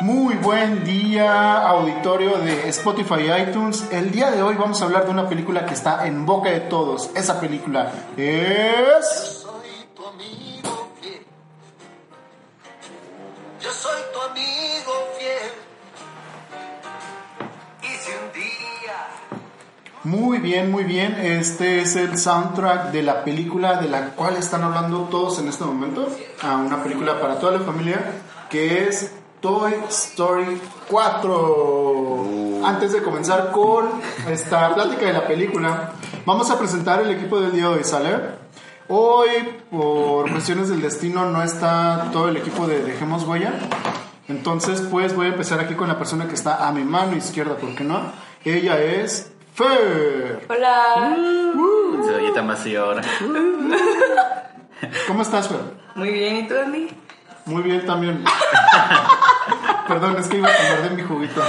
Muy buen día, auditorio de Spotify y iTunes. El día de hoy vamos a hablar de una película que está en boca de todos. Esa película es... soy tu amigo fiel. Yo soy tu amigo fiel. Y si un día Muy bien, muy bien. Este es el soundtrack de la película de la cual están hablando todos en este momento. A una película para toda la familia que es Toy Story 4. Antes de comenzar con esta plática de la película, vamos a presentar el equipo del día de hoy, ¿sale? Hoy, por cuestiones del destino, no está todo el equipo de Dejemos Huella. Entonces, pues voy a empezar aquí con la persona que está a mi mano izquierda, ¿por qué no? Ella es Fer. Hola. Oye tan vacío ahora. ¿Cómo estás, Fer? Muy bien, ¿y tú, Andy? Muy bien también. Perdón, es que iba a tomar de mi juguito.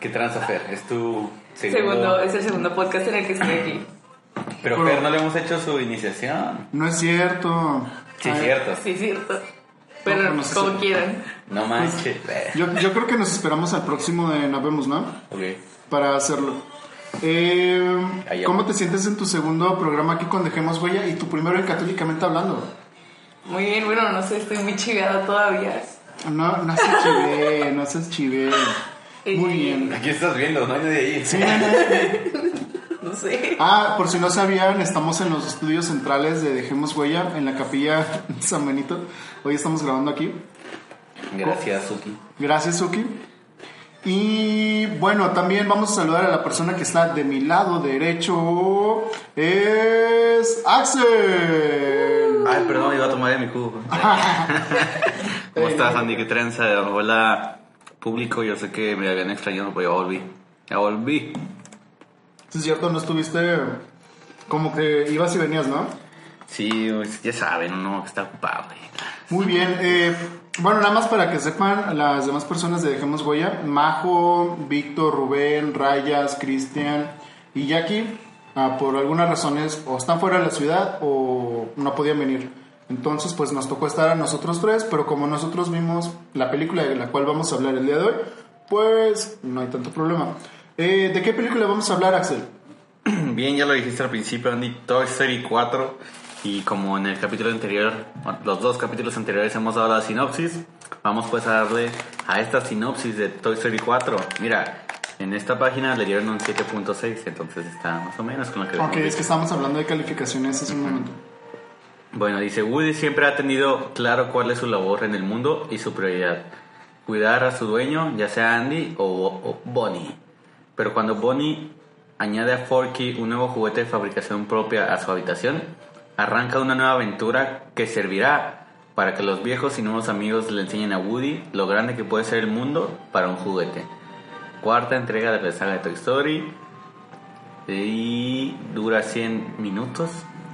¿Qué tranza, Fer? Es tu Segundo, es el segundo podcast en el que estoy aquí. Pero Fer, no le hemos hecho su iniciación. No es cierto. Sí, Ay, cierto. Sí, cierto. Pero no sé como si- quieran. No manches. Yo, yo creo que nos esperamos al próximo de Navemos, ¿no? Ok. Para hacerlo. Eh. ¿Cómo te sientes en tu segundo programa aquí con Dejemos Huella y tu primero en Católicamente Hablando? Muy bien, bueno, no sé, estoy muy chivada todavía. No, no se chive, no se chive. Muy bien. Aquí estás viendo, no hay nadie ahí. Sí, no, no. No sé. Ah, por si no sabían, estamos en los estudios centrales de Dejemos Huella, en la capilla San Benito. Hoy estamos grabando aquí. Gracias, Suki. Gracias, Suki. Y bueno, también vamos a saludar a la persona que está de mi lado derecho. Es Axel. Ay, perdón, iba a tomar de mi jugo. ¿Cómo estás, Andy? ¿Qué tranza? Hola, público. Yo sé que me habían extrañado, pero ya volví. Ya volví. Es cierto, no estuviste como que ibas y venías, ¿no? Sí, pues, ya saben, uno que está ocupado. güey. Muy bien. eh, bueno, nada más para que sepan las demás personas de Dejemos Huella. Majo, Víctor, Rubén, Rayas, Cristian y Jackie, ah, por algunas razones, o están fuera de la ciudad o no podían venir. Entonces, pues nos tocó estar a nosotros tres, pero como nosotros vimos la película de la cual vamos a hablar el día de hoy, pues no hay tanto problema. Eh, ¿De qué película vamos a hablar, Axel? Bien, ya lo dijiste al principio, Andy, Toy Story 4. Y como en el capítulo anterior, los dos capítulos anteriores hemos dado la sinopsis, vamos pues a darle a esta sinopsis de Toy Story 4. Mira, en esta página le dieron un 7.6, entonces está más o menos con lo que... Ok, es que estamos hablando de calificaciones hace un momento. Bueno, dice, Woody siempre ha tenido claro cuál es su labor en el mundo y su prioridad. Cuidar a su dueño, ya sea Andy o, o Bonnie. Pero cuando Bonnie añade a Forky un nuevo juguete de fabricación propia a su habitación, arranca una nueva aventura que servirá para que los viejos y nuevos amigos le enseñen a Woody lo grande que puede ser el mundo para un juguete. Cuarta entrega de la saga de Toy Story y dura 100 minutos.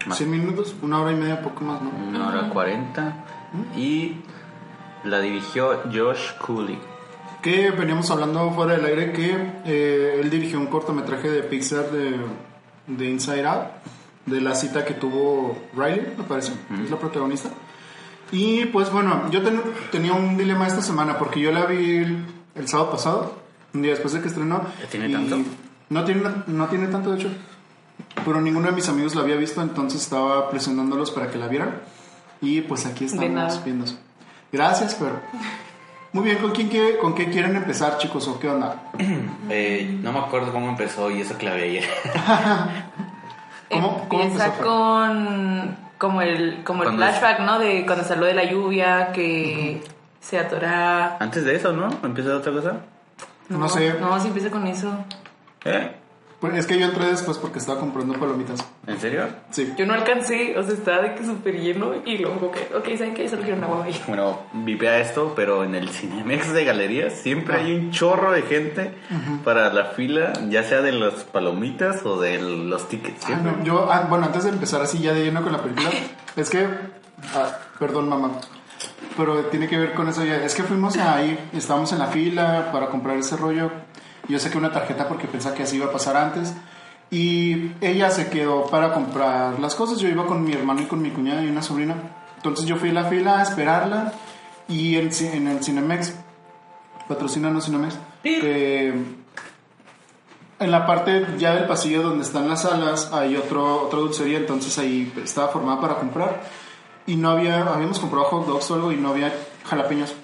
más 100 minutos, una hora y media, poco más, ¿no? una hora cuarenta. Y la dirigió Josh Cooley. que veníamos hablando fuera del aire que eh, él dirigió un cortometraje de Pixar de, de Inside Out, de la cita que tuvo Riley, me parece, es la protagonista. Y pues bueno, yo ten- tenía un dilema esta semana porque yo la vi el, el sábado pasado, un día después de que estrenó. ¿Ya tiene y tanto? No tiene, no tiene tanto, de hecho. Pero ninguno de mis amigos la había visto, entonces estaba presionándolos para que la vieran. Y pues aquí estamos viendo. Gracias, pero... Muy bien, ¿con, quién quiere- ¿con qué quieren empezar, chicos? ¿O qué onda? Eh, no me acuerdo cómo empezó y eso que la veía. ¿Cómo- cómo Empieza con como el como el flashback, ¿no? De cuando salió de la lluvia, que se atora. Antes de eso, ¿no? ¿Empieza otra cosa? No sé. No, sí empieza con eso. ¿Eh? Pues es que yo entré después porque estaba comprando palomitas. ¿En serio? Sí. Yo no alcancé, o sea, estaba de que súper lleno y luego que, ok, ¿saben qué? Solo quiero una guava ahí. Bueno, vipea esto, pero en el Cinemex de galerías siempre hay un chorro de gente para la fila, ya sea de las palomitas o de los tickets. Ah, no, yo, ah, bueno, antes de empezar así ya de lleno con la película, es que, ah, perdón mamá, pero tiene que ver con eso ya. Es que fuimos ahí, estábamos en la fila para comprar ese rollo. Yo saqué una tarjeta porque pensaba que así iba a pasar antes. Y ella se quedó para comprar las cosas. Yo iba con mi hermano y con mi cuñada y una sobrina. Entonces yo fui a la fila a esperarla. Y en, en el Cinemex, patrocinanos Cinemex, eh, en la parte ya del pasillo donde están las salas hay otro, otra dulcería, entonces ahí estaba formada para comprar. Y no había, habíamos comprado hot dogs o algo y no había jalapeños.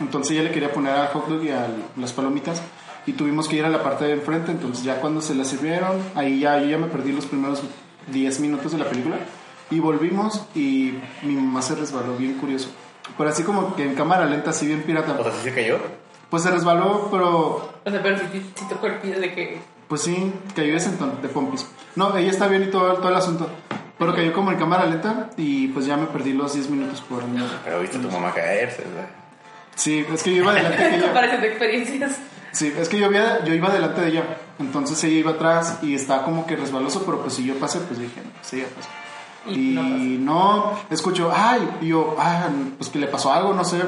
Entonces ella le quería poner al hot dog y a las palomitas. Y tuvimos que ir a la parte de enfrente. Entonces ya cuando se las sirvieron, ahí ya yo ya me perdí los primeros 10 minutos de la película. Y volvimos y mi mamá se resbaló, bien curioso. Pero así como que en cámara lenta, así bien pirata. O sea, ¿sí se cayó? Pues se resbaló, pero O sea, pero si, si tocó el pie de que. pues sí, cayó de sentón, de pompis. No, ella está bien y todo, todo el asunto. Pero cayó como en cámara lenta y pues ya me perdí los 10 minutos por. Pero viste a tu mamá caerse, ¿verdad? Sí, es que yo iba delante de ella. Parecen de experiencias. Sí, es que yo, había, yo iba delante de ella. Entonces ella iba atrás y estaba como que resbaloso, pero pues si yo pasé, pues dije, no, pues ella pasó. Y Y no no, escucho, ay, y yo, ah, pues que le pasó algo, no sé.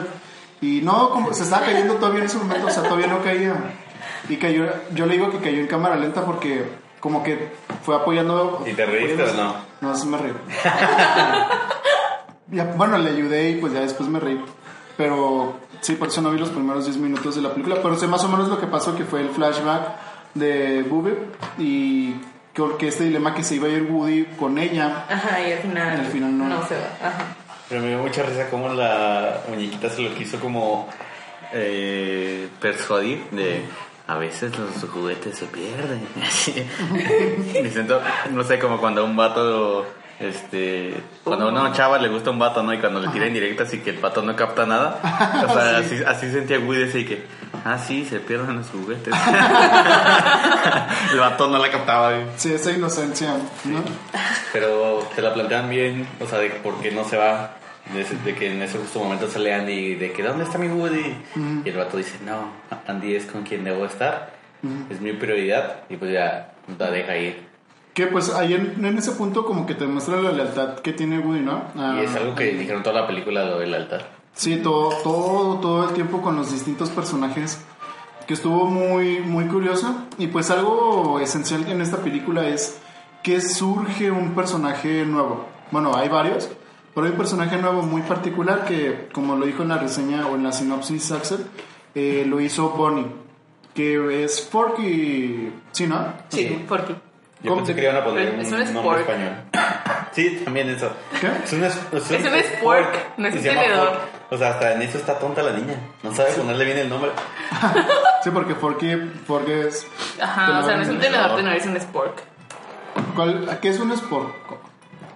Y no, como se estaba cayendo todavía en ese momento, o sea, todavía no caía. Y cayó, yo le digo que cayó en cámara lenta porque como que fue apoyando. ¿Y te reíste o no? No, sí me reí. Ya, bueno, le ayudé y pues ya después me reí. Pero sí, por eso no vi los primeros 10 minutos de la película. Pero sé más o menos lo que pasó, que fue el flashback de Bube y que, que este dilema que se iba a ir Woody con ella. Ajá, y al final. Al final no. se va. Ajá. Pero me dio mucha risa cómo la muñequita se lo quiso como eh, persuadir de a veces los juguetes se pierden. Así. Me siento, no sé, como cuando a un vato, este, cuando a una chava le gusta un vato, ¿no? Y cuando le tira indirectas y que el vato no capta nada. O sea, así, así sentía Woody así que, ah, sí, se pierden los juguetes. el vato no la captaba, güey. Sí, esa inocencia, ¿no? Pero te la plantean bien, o sea, de por qué no se va. De, ese- de que en ese justo momento sale Andy de que ¿dónde está mi Woody? Y el vato dice, no, Andy es con quien debo estar, es mi prioridad y pues ya la deja ir. Que pues ahí en, en ese punto como que te muestra la lealtad que tiene Woody, ¿no? Ah, y es algo que dijeron toda la película, lo del altar. Sí, todo, todo, todo el tiempo con los distintos personajes, que estuvo muy, muy curioso. Y pues algo esencial en esta película es que surge un personaje nuevo. Bueno, hay varios, pero hay un personaje nuevo muy particular que, como lo dijo en la reseña o en la sinopsis Axel, eh, lo hizo Bonnie, que es Forky, ¿sí, no? Sí, Porky. Yo ¿Cómo? pensé que iban a poner Es un un nombre spork. español. Sí, también eso. ¿Qué? Es un, es, es Es un spork, no es un tenedor. O sea, hasta en eso está tonta la niña. No sabe ponerle bien el nombre. Sí, porque Forky, Forky es... Ajá, o sea, no es un tenedor, tenedor. es un spork. ¿Cuál- ¿Qué es un Sport?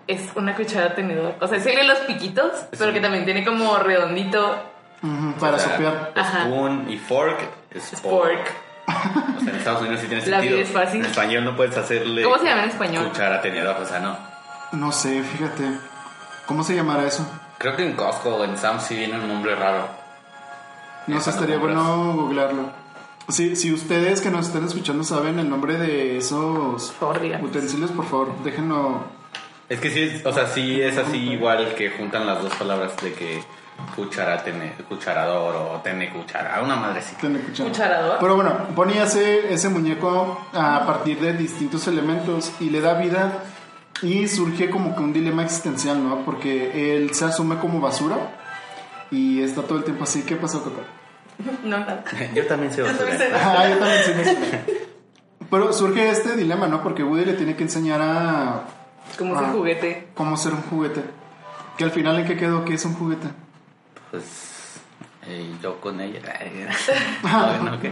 Es una cuchara tenedor. O sea, es el de los piquitos, pero que también tiene como redondito Ujú, para O sea, sopear. Ajá. Spoon y fork es spork. O sea, en Estados Unidos sí tiene La sentido. vida es fácil. En español no puedes hacerle. ¿Cómo se llama en español? Cuchara, tenedor, o sea, no. No sé, fíjate. ¿Cómo se llamará eso? Creo que en Costco o en Sam's sí viene un nombre raro. No sé, estaría bueno googlearlo. Sí, si ustedes que nos están escuchando saben el nombre de esos Por favor, díganos. utensilios, por favor, déjenlo. Es que sí, es- o sea, sí es así igual que juntan las dos palabras de que cuchara, tene, cucharador o tene cuchara. Una madre sí. Estén escuchando. Cucharador. Pero bueno, Bonnie hace ese muñeco a partir de distintos elementos y le da vida y surge como que un dilema existencial, ¿no? Porque él se asume como basura y está todo el tiempo así. ¿Qué pasó, Coco? No, nada. Yo también sé basura. Ah, yo también sí me suena. Pero surge este dilema, ¿no? Porque Woody le tiene que enseñar a Como es Ah. un juguete. cómo ser un juguete. Que al final, ¿en qué quedó? ¿Qué es un juguete? Pues eh, yo con ella. No, no, ¿qué?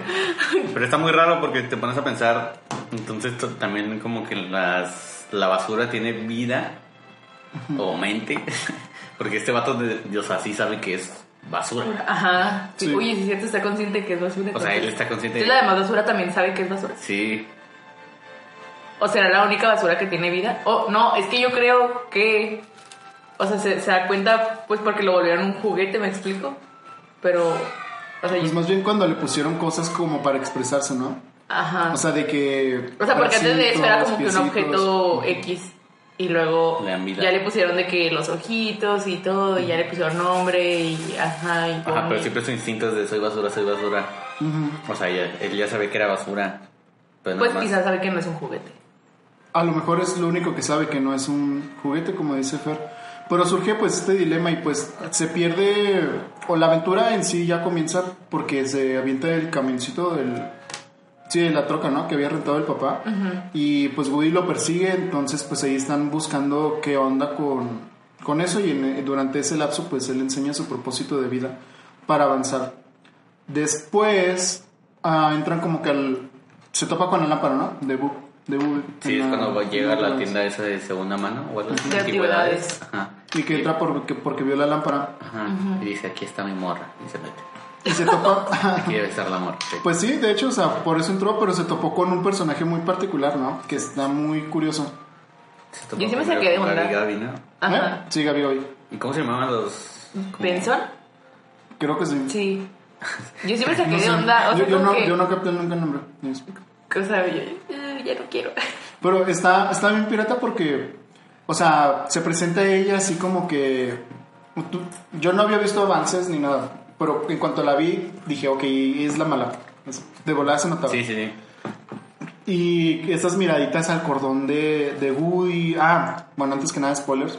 Pero está muy raro porque te pones a pensar, entonces to- también como que las, la basura tiene vida o mente, porque este vato de Dios así sabe que es basura. Ajá. Sí. Sí. Oye, si es cierto, está consciente que es basura. O sea, él está consciente Entonces la demás basura también sabe que es basura. Sí, ¿O será la única basura que tiene vida? O no, es que yo creo que. O sea, se, se da cuenta, pues porque lo volvieron un juguete, ¿me explico? Pero. O sea, Pues yo- más bien cuando le pusieron cosas como para expresarse, ¿no? Ajá. O sea, de que... O sea, porque antes de eso era como que un objeto X. Y luego ya le pusieron de que los ojitos y todo, y ya le pusieron nombre y ajá, y ajá, pero siempre su instinto es de soy basura, soy basura. O sea, ya- él ya sabe que era basura. Pero Pues nada más. quizás sabe que no es un juguete. A lo mejor es lo único que sabe que no es un juguete, como dice Fer. Pero surge pues este dilema y pues se pierde, o la aventura en sí ya comienza porque se avienta el camioncito del... Sí, de la troca, ¿no? Que había rentado el papá. Y pues Woody lo persigue, entonces pues ahí están buscando qué onda con, con eso y en- durante ese lapso pues él enseña su propósito de vida para avanzar. Después ah, entran como que al... Se topa con la lámpara, ¿no? De Woody. De Woody Sí, es cuando va a llegar la en tienda esa de segunda mano o algo así, De antigüedades. Ajá. Y que entra porque, porque vio la lámpara. Ajá. Y dice, aquí está mi morra. Y se mete. Y se topa... Aquí debe estar la morra. sí. Pues sí, de hecho, o sea, por eso entró, pero se topó con un personaje muy particular, ¿no? Que está muy curioso. Se topó Yo sí me saqué de onda. Gaby Gaby, ¿no? Ajá. ¿Eh? Sí, Gaby Gaby. ¿Y cómo se llamaban los...? ¿Benson? Creo que sí. Sí. Yo sí me saqué No de onda. O sea, yo, no, que... yo no capté nunca el nombre. O sea, yo, ya no quiero. Pero está, está bien pirata porque, o sea, se presenta ella así como que... tú- Yo no había visto avances ni nada, pero en cuanto la vi, dije, ok, es la mala. De volada se notaba. Sí, sí, sí. Y estas miraditas al cordón de, de Woody. Ah, bueno, antes que nada, spoilers.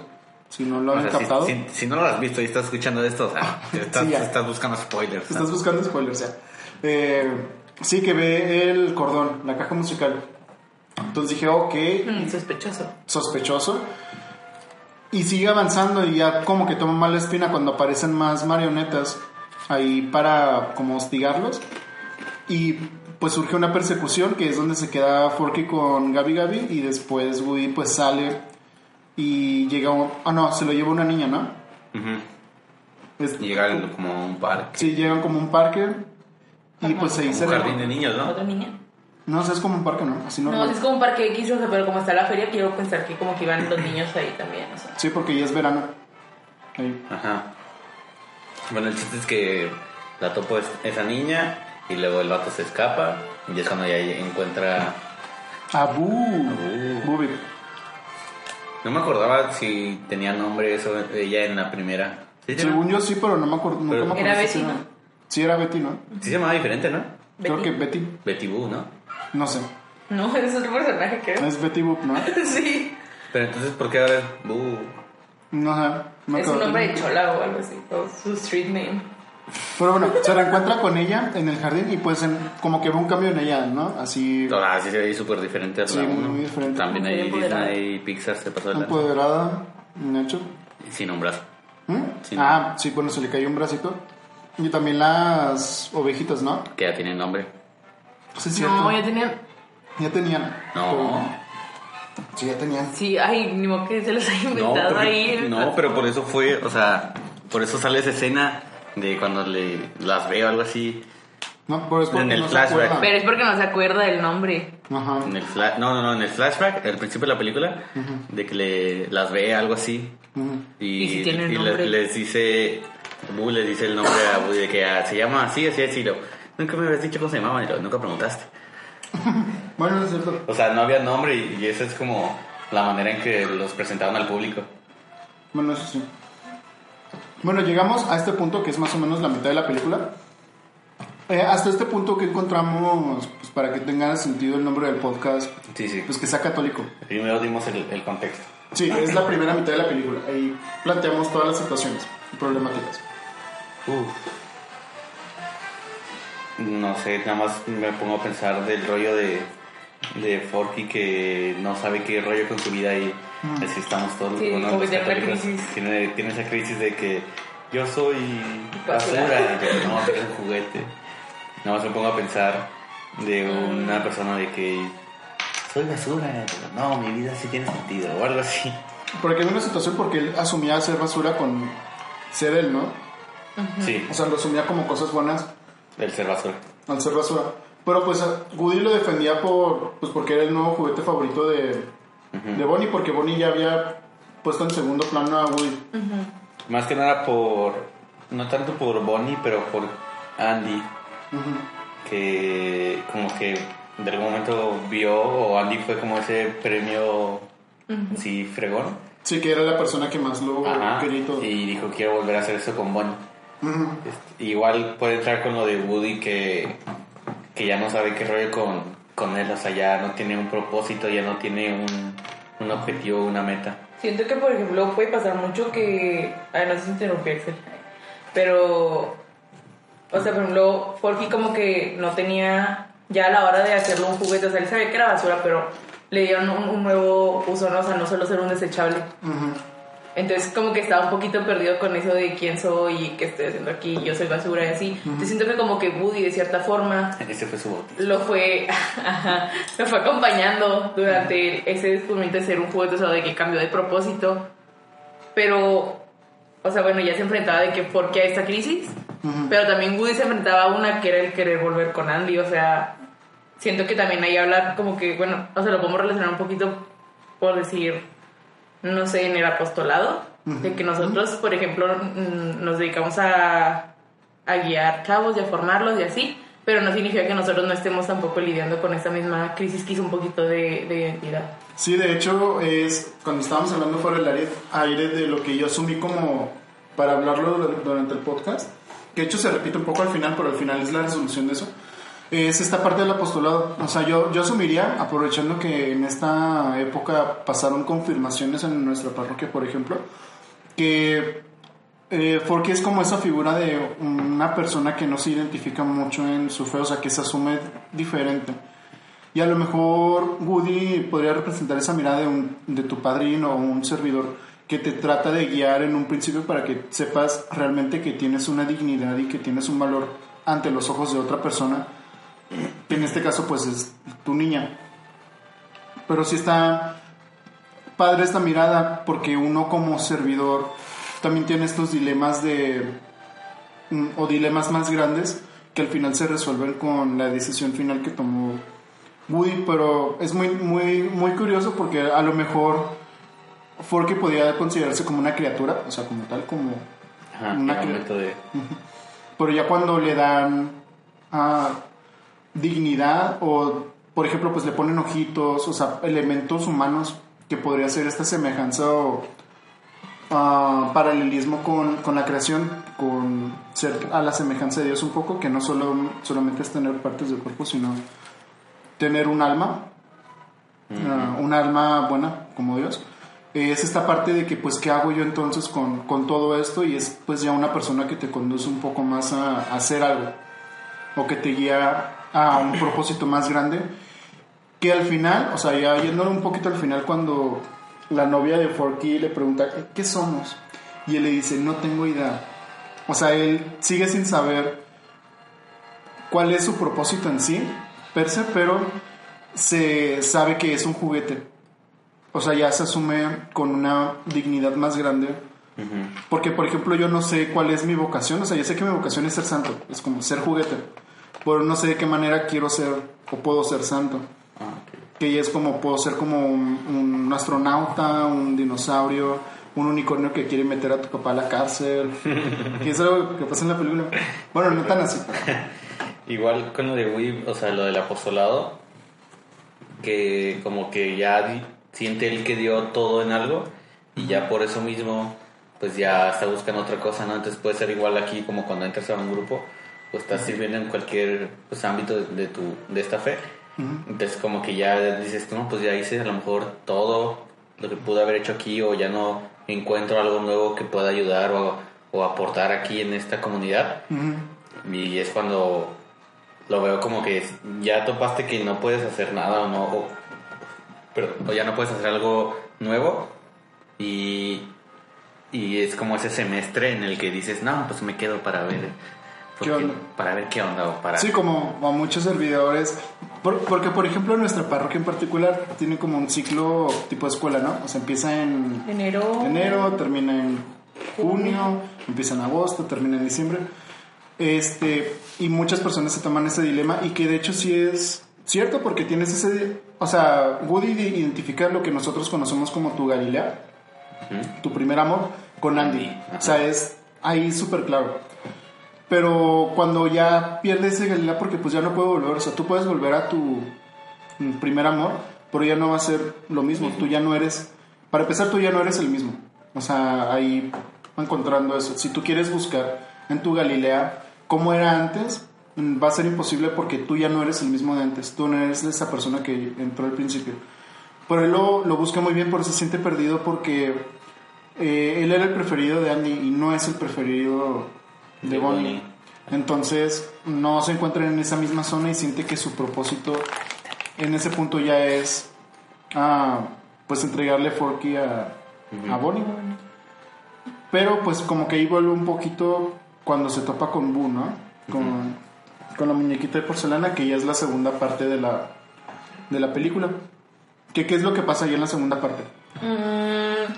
Si no lo O han sea, captado. si- si no lo has visto y estás escuchando esto, o sea, te estás, Sí, estás buscando spoilers. Estás buscando spoilers, ya. Eh, sí, que ve el cordón, la caja musical. Entonces dije, ok, Mm, sospechoso. sospechoso. Y sigue avanzando y ya como que toma mala espina cuando aparecen más marionetas ahí para como hostigarlos. Y pues surge una persecución que es donde se queda Forky con Gabi Gabi y después Woody pues sale y llega un... Ah, no, se lo lleva una niña, ¿no? Ujú. Es- Llega al- como a un parque. Sí, llegan como un parque y pues ahí se Un jardín de niños, ¿no? ¿Otra niña? No, o sea, es como un parque, ¿no? Así No, es como un parque X, o sea, pero como está la feria, quiero pensar que como que iban los niños ahí también, o sea. Sí, porque ya es verano. Ahí. Ajá. Bueno, el chiste es que la topo es- esa niña y luego el vato se escapa y es cuando ya encuentra... Abu. Abu. Bubi. No me acordaba si tenía nombre eso ella en la primera. ¿Sí, se Según yo sí, pero no me acuerdo. Nunca Pero- me acuerdo Era si Betty, era- ¿no? Sí, era Betty, ¿no? sí se llamaba diferente, ¿no? Creo Betty. que Betty. Betty Boo, ¿no? No sé. No, es otro personaje, creo. Es Betty Boop, ¿no? sí. Pero entonces, ¿por qué ahora es Boo? No sé. no Es un nombre de chola o algo así, o su street name. Pero bueno, se reencuentra con ella en el jardín y pues en- como que ve un cambio en ella, ¿no? Así Ah, sí se ve súper diferente a la Sí, uno. muy diferente. También ahí. Disney y Pixar se pasó de empoderada, Nacho. Sin un brazo. ¿Mm? Ah, sí, bueno, se le cayó un bracito. Y también las ovejitas, ¿no? Que ya tiene nombre. Sí, es cierto. No, ya tenían. Ya tenían. No. Sí, ya tenían. Sí, ay, ni modo que se los haya No, inventado ahí. no, pero por eso fue, o sea, por eso sale esa escena de cuando le las veo algo así No, pero es porque En el no se flashback. acuerda. Pero es porque no se acuerda del nombre. Ajá. en el fla- no, no, no, en el flashback, al principio de la película, de que le las ve algo así Ujú. y, ¿Y si tiene y le- nombre? les dice Boo le dice el nombre a Woody de que ah, se llama así, así, así, lo, nunca me habías dicho cómo se llamaban y lo, nunca preguntaste. Bueno, es cierto. O sea, no había nombre y, y esa es como la manera en que los presentaban al público. Bueno, eso sí. Bueno, llegamos a este punto que es más o menos la mitad de la película. Eh, hasta este punto que encontramos, pues, para que tenga sentido el nombre del podcast, Sí, sí. pues que sea católico. Primero dimos el, el contexto. Sí, es la primera mitad de la película. Ahí planteamos todas las situaciones y problemáticas. Uf. No sé, nada más me pongo a pensar del rollo de, de Forky que no sabe qué rollo con su vida y así estamos todos. Sí, tiene. Tiene, tiene esa crisis de que yo soy Basura. y yo, no, eres un juguete. Nada más me pongo a pensar de una persona de que soy basura, pero no, mi vida sí tiene sentido o algo así. Porque hay una situación porque él asumía ser basura con ser él, ¿no? Sí, O sea, lo asumía como cosas buenas el ser basura. al ser basura. Pero pues Woody lo defendía por pues porque era el nuevo juguete favorito de, de Bonnie, porque Bonnie ya había puesto en segundo plano a Woody. Más que nada por, no tanto por Bonnie, pero por Andy, que como que de algún momento vio, o Andy fue como ese premio, sí, fregón. Sí, que era la persona que más lo Ajá, quería y todo. y dijo, quiero volver a hacer eso con Bonnie. Este, igual puede entrar con lo de Woody, que, que ya no sabe qué rollo con, con él, o sea, ya no tiene un propósito, ya no tiene un, un objetivo, una meta. Siento que, por ejemplo, puede pasar mucho que. Ay, no sé si interrumpí. Pero. O sea, por ejemplo, Forky como que no tenía. Ya a la hora de hacerlo un juguete, o sea, él sabía que era basura, pero le dieron un, un nuevo uso, ¿no? O sea, no solo ser un desechable. Ujú. Entonces, como que estaba un poquito perdido con eso de quién soy y qué estoy haciendo aquí, yo soy basura y así. Entonces, siento que como que Woody, de cierta forma, Ese fue su bautizo. lo fue, ajá, lo fue acompañando durante ese descubrimiento de ser un juguete, o sea, de que cambió de propósito. Pero, o sea, bueno, ya se enfrentaba de que por qué a esta crisis, Ujú. pero también Woody se enfrentaba a una que era el querer volver con Andy, o sea, siento que también ahí habla como que, bueno, o sea, lo podemos relacionar un poquito por decir, no sé, en el apostolado, de que nosotros, por ejemplo, mm, nos dedicamos a, a guiar chavos y a formarlos y así, pero no significa que nosotros no estemos tampoco lidiando con esta misma crisis que hizo un poquito de, de identidad. Sí, de hecho, es cuando estábamos hablando fuera del aire, aire de lo que yo asumí como para hablarlo dur- durante el podcast, que de hecho se repite un poco al final, pero al final es la resolución de eso, es esta parte del apostolado. O sea, yo, yo asumiría, aprovechando que en esta época pasaron confirmaciones en nuestra parroquia, por ejemplo, que eh, porque es como esa figura de una persona que no se identifica mucho en su fe, o sea, que se asume diferente. Y a lo mejor Woody podría representar esa mirada de, un, de tu padrino o un servidor que te trata de guiar en un principio para que sepas realmente que tienes una dignidad y que tienes un valor ante los ojos de otra persona, que en este caso pues es tu niña. Pero sí está padre esta mirada porque uno como servidor también tiene estos dilemas de mm, o dilemas más grandes que al final se resuelven con la decisión final que tomó Woody, pero es muy muy muy curioso porque a lo mejor Forky podía considerarse como una criatura, o sea, como tal, como Ajá, Una en el cri- momento de... pero ya cuando le dan ah, dignidad o por ejemplo pues le ponen ojitos o sea elementos humanos que podría ser esta semejanza o ah, paralelismo con, con la creación con ser a la semejanza de Dios un poco que no solo solamente es tener partes del cuerpo sino tener un alma ah, un alma buena como Dios. Es esta parte de que pues qué hago yo entonces con, con todo esto y es pues ya una persona que te conduce un poco más a, a hacer algo o que te guía a un propósito más grande que al final, o sea, ya un poquito al final cuando la novia de Forky le pregunta "¿Qué- ¿qué somos? y él le dice no tengo idea o sea, él sigue sin saber cuál es su propósito en sí, per se, pero se sabe que es un juguete. O sea, ya se asume con una dignidad más grande. Porque, por ejemplo, yo no sé cuál es mi vocación. O sea, yo sé que mi vocación es ser santo. Es como ser juguete. Pero no sé de qué manera quiero ser o puedo ser santo. Ah. Que ya es como, puedo ser como un, un astronauta, un dinosaurio, un unicornio que quiere meter a tu papá a la cárcel. que es algo que pasa en la película. Bueno, no tan así. pero- Igual con lo de Woody, o sea, lo del apostolado, que como que ya siente él que dio todo en algo y ya por eso mismo, pues ya está buscando otra cosa, ¿no? Entonces puede ser igual aquí como cuando entras a un grupo, pues estás sirviendo en cualquier pues, ámbito de, de tu, de esta fe. Entonces como que ya dices, no, pues ya hice a lo mejor todo lo que pude haber hecho aquí o ya no encuentro algo nuevo que pueda ayudar o, o aportar aquí en esta comunidad. Ujú. Y es cuando lo veo como que ya topaste que no puedes hacer nada o no, o, pero, o ya no puedes hacer algo nuevo y, y es como ese semestre en el que dices, no, pues me quedo para ver, porque- onda? para ver qué onda o para... Sí, como a muchos servidores. Por- porque, por ejemplo, nuestra parroquia en particular tiene como un ciclo tipo escuela, ¿no? O sea, empieza en Enero. enero, termina en junio, empieza en agosto, termina en diciembre. Este, y muchas personas se toman ese dilema y que de hecho sí es cierto porque tienes ese... O sea, Woody identifica lo que nosotros conocemos como tu Galilea, tu primer amor, con Andy. O sea, es ahí súper claro. Pero cuando ya pierdes ese Galilea, porque pues ya no puedo volver, o sea, tú puedes volver a tu mm, primer amor, pero ya no va a ser lo mismo. Tú ya no eres, para empezar, tú ya no eres el mismo. O sea, ahí encontrando eso. Si tú quieres buscar en tu Galilea cómo era antes, mm, va a ser imposible porque tú ya no eres el mismo de antes. Tú no eres esa persona que entró al principio. Pero él lo, lo busca muy bien, por se siente perdido porque eh, él era el preferido de Andy y no es el preferido de, Bonnie. Bonnie. Entonces no se encuentra en esa misma zona y siente que su propósito en ese punto ya es ah, pues entregarle Forky a, a Bonnie. Pero pues como que ahí vuelve un poquito cuando se topa con Boo, ¿no? Con, con la muñequita de porcelana, que ya es la segunda parte de la, de la película. ¿Qué, ¿Qué es lo que pasa ahí en la segunda parte? Mm,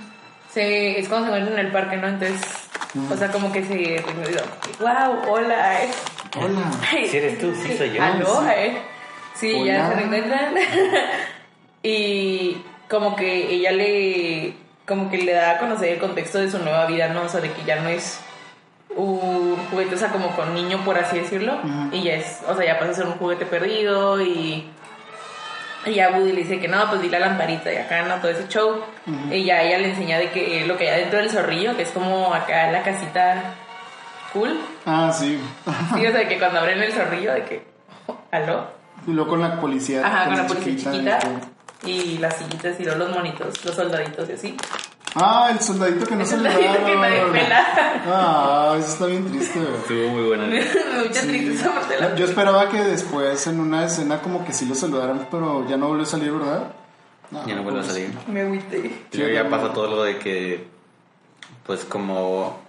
se, es cuando se encuentran en el parque, ¿no? Entonces, o sea, como que se... ¡Wow! ¡Hola! eh. Hola. Si eres tú, sí soy yo. ¿Aló? Sí. eh. Sí, ya se reencuentran. y como que ella le... Como que le da a conocer el contexto de su nueva vida, ¿no? O sea, de que ya no es un juguete, o sea, como con niño, por así decirlo. Y ya es... O sea, ya pasa a ser un juguete perdido y... Y ya Woody le dice que no, pues di la lamparita y acá, ¿no? Todo ese show. Y ya ella le enseña de que lo que hay dentro del zorrillo, que es como acá la casita cool. Ah, sí. Sí, o sea, que cuando abren el zorrillo, de que, ¿aló? Y luego con la policía. Ajá, con la policía chiquita, chiquita. Y las sillitas y luego los monitos, los soldaditos y así. Ah, el soldadito que no El se le soldadito que nadie pela. Ah, eso está bien triste. güey. Estuvo muy buena. Mucha Sí. tristeza por. Yo esperaba que después en una escena como que sí lo saludaran, pero ya no volvió a salir, ¿verdad? Ya no vuelve a pues, salir. Me agüité. Y luego ya pasa todo lo de que, pues como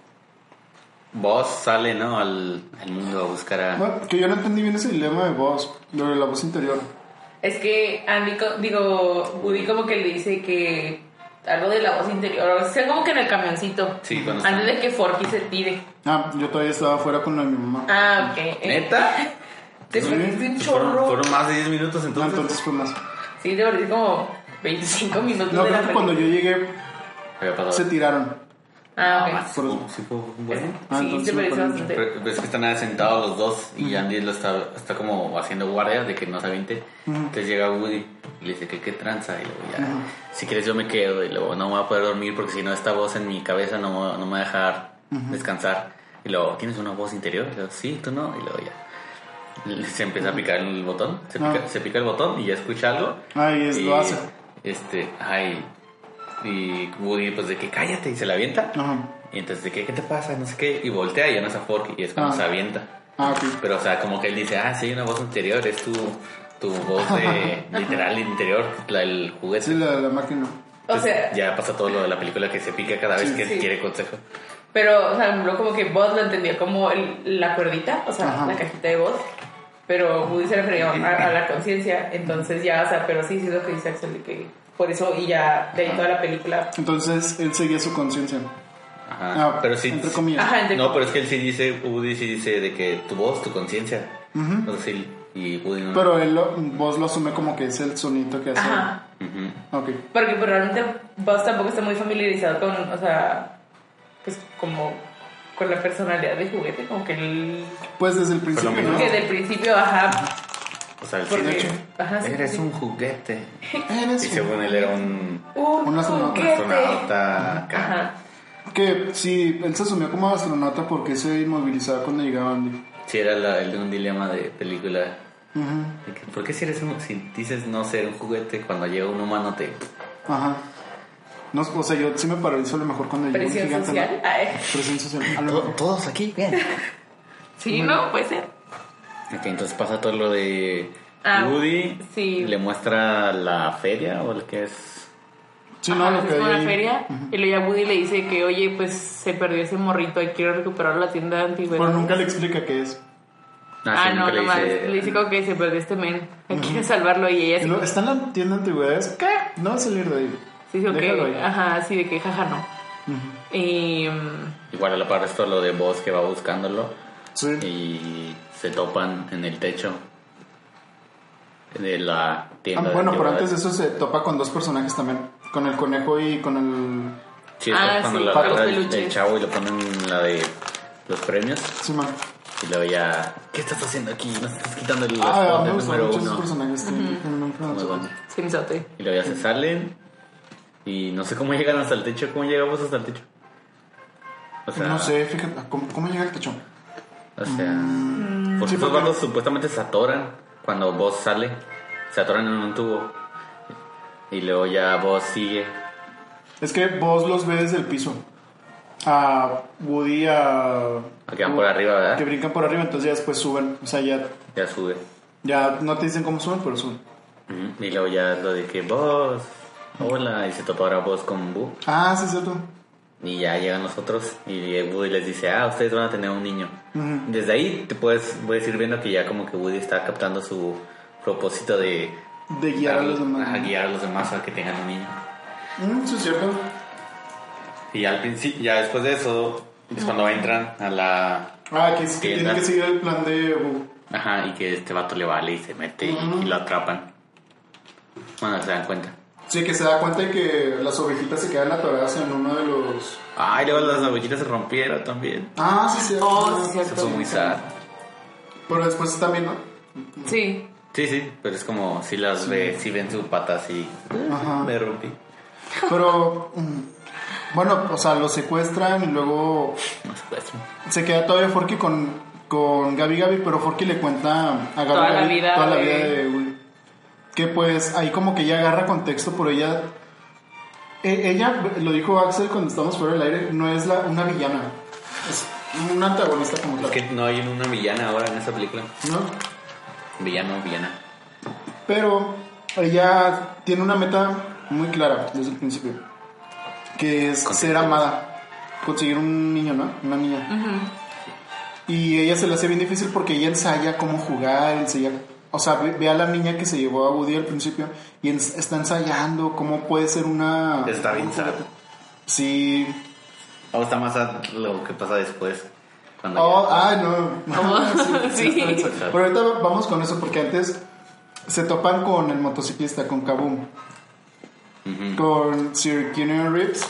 vos sale, ¿no? Al, al mundo a buscar a... Bueno, que yo no entendí bien ese dilema de voz, lo de la voz interior. Es que Andy, co- digo, Woody como que le dice que algo de la voz interior, o sea, como que en el camioncito. Sí, cuando Antes de que Forky se tire. Ah, yo todavía estaba afuera con la de mi mamá. Ah, ok. ¿Neta? Te Sí. perdiste un fueron, chorro. fueron más de 10 minutos Ah, entonces. entonces fue más. Sí, te perdiste como 25 minutos No, de la creo que cuando yo llegué se tiraron. Ah, ok. Por eso. Sí, fue bueno. Ah, sí, entonces perdiste perdí. bastante. Pero que están ahí sentados los dos y Andy lo está, está como haciendo guardia de que no se aviente. Entonces llega Woody y le dice que qué tranza y luego ya, si quieres yo me quedo y luego no me voy a poder dormir porque si no esta voz en mi cabeza no, me- no me va a dejar descansar. Y luego, ¿tienes una voz interior? Y luego, sí, tú no. Y luego ya. Se empieza a picar el botón, se pica, Ah. se pica el botón y ya escucha algo. Ah, y es- lo hace. Este, ay. Y Woody, pues de que cállate y se la avienta. Ajá. Y entonces, ¿de qué, qué te pasa? No sé qué. Y voltea y ya no es a Forky. Y es cuando Ah. se avienta. Ah, ok. Pero, o sea, como que él dice, ah, sí, hay una voz interior. Es tu, tu voz de, literal interior, la del juguete. Sí, la, la máquina. O Entonces, sea, ya pasa todo lo de la película que se pica cada vez Sí, que sí. quiere consejo. pero, o sea, como que Buzz lo entendía como el- la cuerdita, o sea, Ajá. la cajita de voz. Pero Woody se refería a, a la conciencia. Entonces ya, o sea, pero sí, sí es lo que dice Axel, de que por eso y ya de ahí toda la película. Entonces él seguía su conciencia. Ajá. Ah, pero sí. entre comillas. Ajá, entre- No, pero es que él sí dice, Woody sí dice de que tu voz, tu conciencia. O sea, sí, y Woody no. Pero él lo, vos lo asume como que es el sonito que hace. Ajá. Ujú. Ok. Porque pues, realmente Buzz tampoco está muy familiarizado con, o sea, pues como con la personalidad de juguete, como que él, Pues desde el principio. ¿no? que desde el principio, ajá, O sea, de hecho. ajá, sí, Eres sí. un juguete. Eres Y según él era un un, astronauta. acá. Ajá. Que sí, él se asumió como astronauta porque se inmovilizaba cuando llegaba Andy. Sí, era la- el de un dilema de película. De que, ¿Por qué si, eres un, si dices no ser un juguete, cuando llega un humano te... Ajá. No, o sea, yo sí me paralizo a lo mejor cuando llegó un Presión gigante. social. Presión social. Todos aquí, bien. Sí, no, puede ser. Ok, entonces pasa todo lo de Ah, Woody. sí. Le muestra la feria o el que es... Sí, no, Ajá, lo que es hay la feria. Y luego ya Woody le dice que, oye, pues se perdió ese morrito y quiero recuperar la tienda de antigüedades. Pero nunca le explica qué es. Ah, sí, no, le nomás. dice- Le dice como que se perdió este men. Él quiere salvarlo y ella Y sí. luego, ¿Está en la tienda de antigüedades? ¿Qué? No va a salir de ahí. Sí, sí, ok. Ahí. Ajá, sí, de que jaja no. Y. mm, Igual a la par esto lo de Boss que va buscándolo Sí. y se topan en el techo de la Ah, tienda. bueno, de pero antes de eso se topa con dos personajes también. Con el conejo y con el... Sí, Ah, es cuando sí, la agarra el, chavo y le ponen la de los premios Sí, man. y luego ya, ¿qué estás haciendo aquí? Nos estás quitando el Ah, spot me gustan número uno. personajes. sí, me bueno. Y luego ya se salen y no sé cómo llegan hasta el techo, ¿cómo llegamos hasta el techo? O sea, No sé, fíjate, ¿cómo, cómo llega el techo? O sea, Mm. porque Sí, esos porque- supuestamente se atoran cuando vos sale, se atoran en un tubo. Y luego ya vos sigue. Es que vos los ves desde el piso. A Woody, a. Que van por arriba, ¿verdad? Que brincan por arriba, entonces ya después suben. O sea, ya, Ya sube. ya no te dicen cómo suben, pero suben. Y luego ya lo de que vos, hola, y se topa ahora vos con Boo. Ah, sí, es cierto. Y ya llegan los otros y Woody les dice, ah, ustedes van a tener un niño. Desde ahí te puedes, puedes ir viendo que ya como que Woody está captando su propósito de... De guiar a los demás. Ajá, guiar a los demás a que tengan un niño. Mm, sí, es cierto. Y ya al principio, ya después de eso, es cuando entran a la... Ah, que, es que Tienda. tiene que seguir el plan de. Ajá, y que este vato le vale y se mete y, lo atrapan. Bueno, se dan cuenta. Sí, que se da cuenta de que las ovejitas se quedan atoradas en uno de los. Ay, luego las ovejitas se rompieron también. Ah, sí, sí. Oh, ah, sí, cierto. Eso muy sad. Pero después también, ¿no? Sí. Sí, sí, pero es como si las ve, si ven sus patas y Ajá. me rompí. Pero. mm, Bueno, o sea, lo secuestran y luego No se puede. se queda todavía Forky con, con Gaby Gaby, pero Forky le cuenta a Gaby Toda la Gaby vida toda la de- vida de. Que pues ahí como que ella agarra contexto, pero ella. e- Ella, lo dijo Axel cuando estábamos fuera del aire, no es la, una villana. Es una antagonista como Es tal. que no hay una villana ahora en esta película. ¿no? Villano, villana. Pero ella tiene una meta muy clara desde el principio. Que es ser amada. Conseguir un niño, ¿no? Una niña. Y ella se le hace bien difícil porque ella ensaya cómo jugar, ensaya... O sea, ve, ve a la niña que se llevó a Woody al principio y está ensayando cómo puede ser una... Está bien. Sí. O está más a lo que pasa después. Cuando Oh, ya- ay, no. sí, sí, Sí. está bien sad. Pero ahorita vamos con eso porque antes se topan con el motociclista, con Kaboom. Con Sir Keanu Reeves.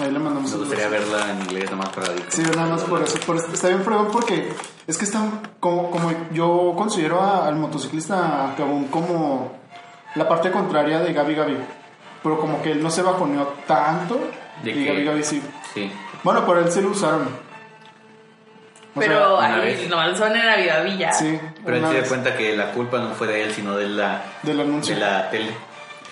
Ahí le mandamos Me un gustaría verla en inglés nada más para Sí, nada más por eso. por está bien fregón porque es que están como, como yo considero a- al motociclista Kabum como la parte contraria de Gaby Gaby. Pero como que él no se bajoneó tanto ¿De y qué? Gaby Gaby sí. Sí. Bueno, por él se lo usaron. O Pero una ahí nomás son en Navidad y ya. Sí, Pero él se da cuenta que la culpa no fue de él, sino de la, del anuncio. de la tele.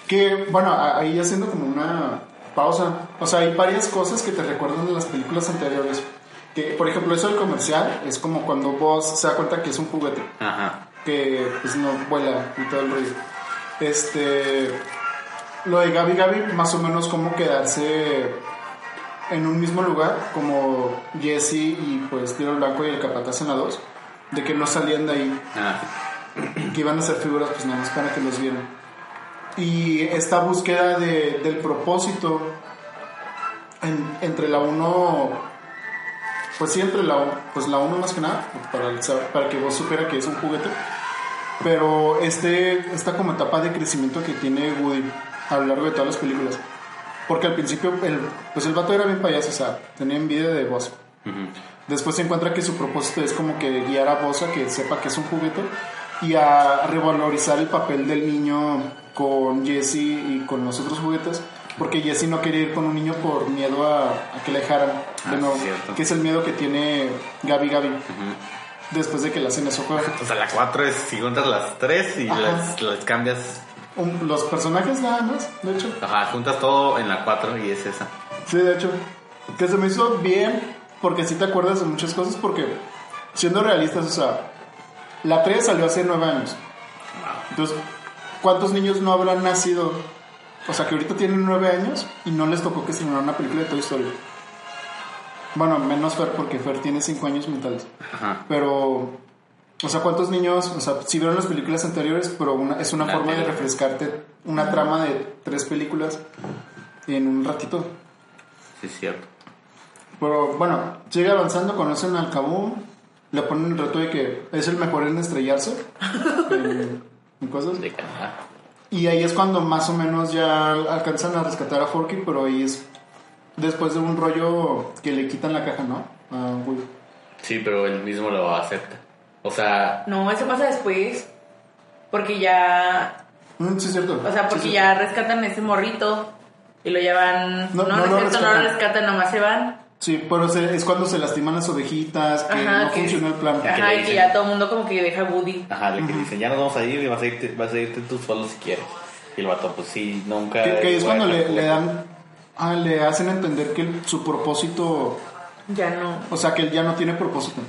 Que, bueno, ahí haciendo como una pausa. O sea, hay varias cosas que te recuerdan de las películas anteriores. Que, por ejemplo, eso del comercial es como cuando vos se da cuenta que es un juguete. Ajá. Que pues no vuela y todo el rollo. Este. Lo de Gaby Gaby, más o menos como quedarse en un mismo lugar, como Jesse y pues Tiro Blanco y el Capataz en la 2. De que no salían de ahí Ah, que iban a ser figuras pues nada más para que los vieran. Y esta búsqueda de, del propósito en- entre la 1, pues sí, entre la 1, pues la 1 más que nada, para, el para que vos supiera que es un juguete. Pero este, esta como etapa de crecimiento que tiene Woody a lo largo de todas las películas. Porque al principio, el, pues el vato era bien payaso, o sea, tenía envidia de vos. ujú. Después se encuentra que su propósito es como que guiar a Bosa a que sepa que es un juguete y a revalorizar el papel del niño con Jesse y con los otros juguetes. Porque Jesse no quería ir con un niño por miedo a, a que le dejaran Ah, de nuevo. cierto. que es el miedo que tiene Gaby Gaby después de que le hacen eso. juega. O sea, la 4 es si juntas las 3 y las, las cambias. Un- los personajes nada más, de hecho. Ajá, juntas todo en la 4 y es esa. Sí, de hecho. Que se me hizo bien porque sí te acuerdas de muchas cosas porque siendo realistas, o sea, la 3 salió hace 9 años. Entonces, ¿cuántos niños no habrán nacido? O sea, que ahorita tienen 9 años y no les tocó que estrenaran una película de Toy Story. Bueno, menos Fer porque Fer tiene 5 años mentales. Ajá. Pero, o sea, ¿cuántos niños, o sea, si vieron las películas anteriores, pero una, es una La forma de refrescarte una trama de tres películas en un ratito? Sí, es cierto. Pero bueno, sigue avanzando, conocen al Kaboom, le ponen el reto de que es el mejor en estrellarse en, en cosas. De Canadá. Y ahí es cuando más o menos ya alcanzan a rescatar a Forky, pero ahí es después de un rollo que le quitan la caja, ¿no? A Woody. Sí, pero él mismo lo acepta. O sea, No, eso pasa después. Porque ya. Mm, sí, es cierto. O sea, porque Sí, ya rescatan a ese morrito. Y lo llevan. No, No, no no, rescatan. lo rescatan, nomás se van. Sí, pero se- es cuando se lastiman las ovejitas, que Ajá, no que- funcionó el plan. Ajá, y que ya todo el mundo como que deja a Woody. ajá, de que dicen, ya nos vamos a ir y vas a irte, vas a irte tú solo si quieres. Y el vato, pues sí, nunca. Que, que es cuando le, le dan, ah, le hacen entender que el- su propósito, Ya no. o sea, que él ya no tiene propósito,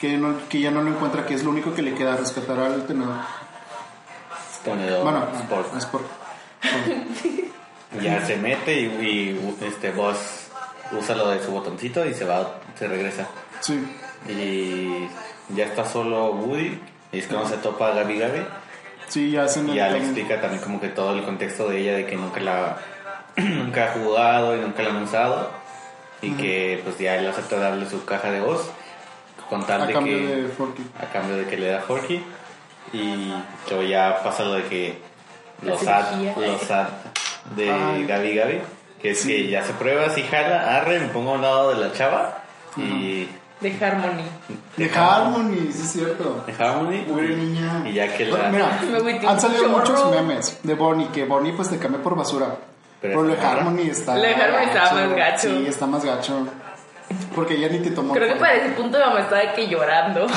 que, no, que ya no lo encuentra, que es lo único que le queda rescatar al tenedor. Tenedor Bueno, Sport. es por, Ya se mete y, y, este boss usa lo de su botoncito y se va, se regresa. sí, Y ya está solo Woody. Y es cuando se topa a Gabi Gabi. sí, ya hacen el- ya le explica también como que todo el contexto de ella, de que nunca la nunca ha jugado y nunca la han usado. Y que pues ya él acepta darle su caja de voz. Con tal a de cambio que... de Forky. a cambio de que le da Forky y luego ya pasa lo de que los ad, los ad de Ay. Gabi Gabi que es que ya se prueba si jala arre me pongo a un lado de la chava y De Harmony. De Harmony, sí es cierto. de Harmony Pobre niña. y ya que la Mira, han salido chorro. muchos memes de Bonnie, que Bonnie pues te cambia por basura. Pero de está- Harmony está. Lo de Harmony estaba más gacho. Sí, está más gacho. Porque ella ni te tomó. Creo que para ese punto mi mamá estaba de que llorando.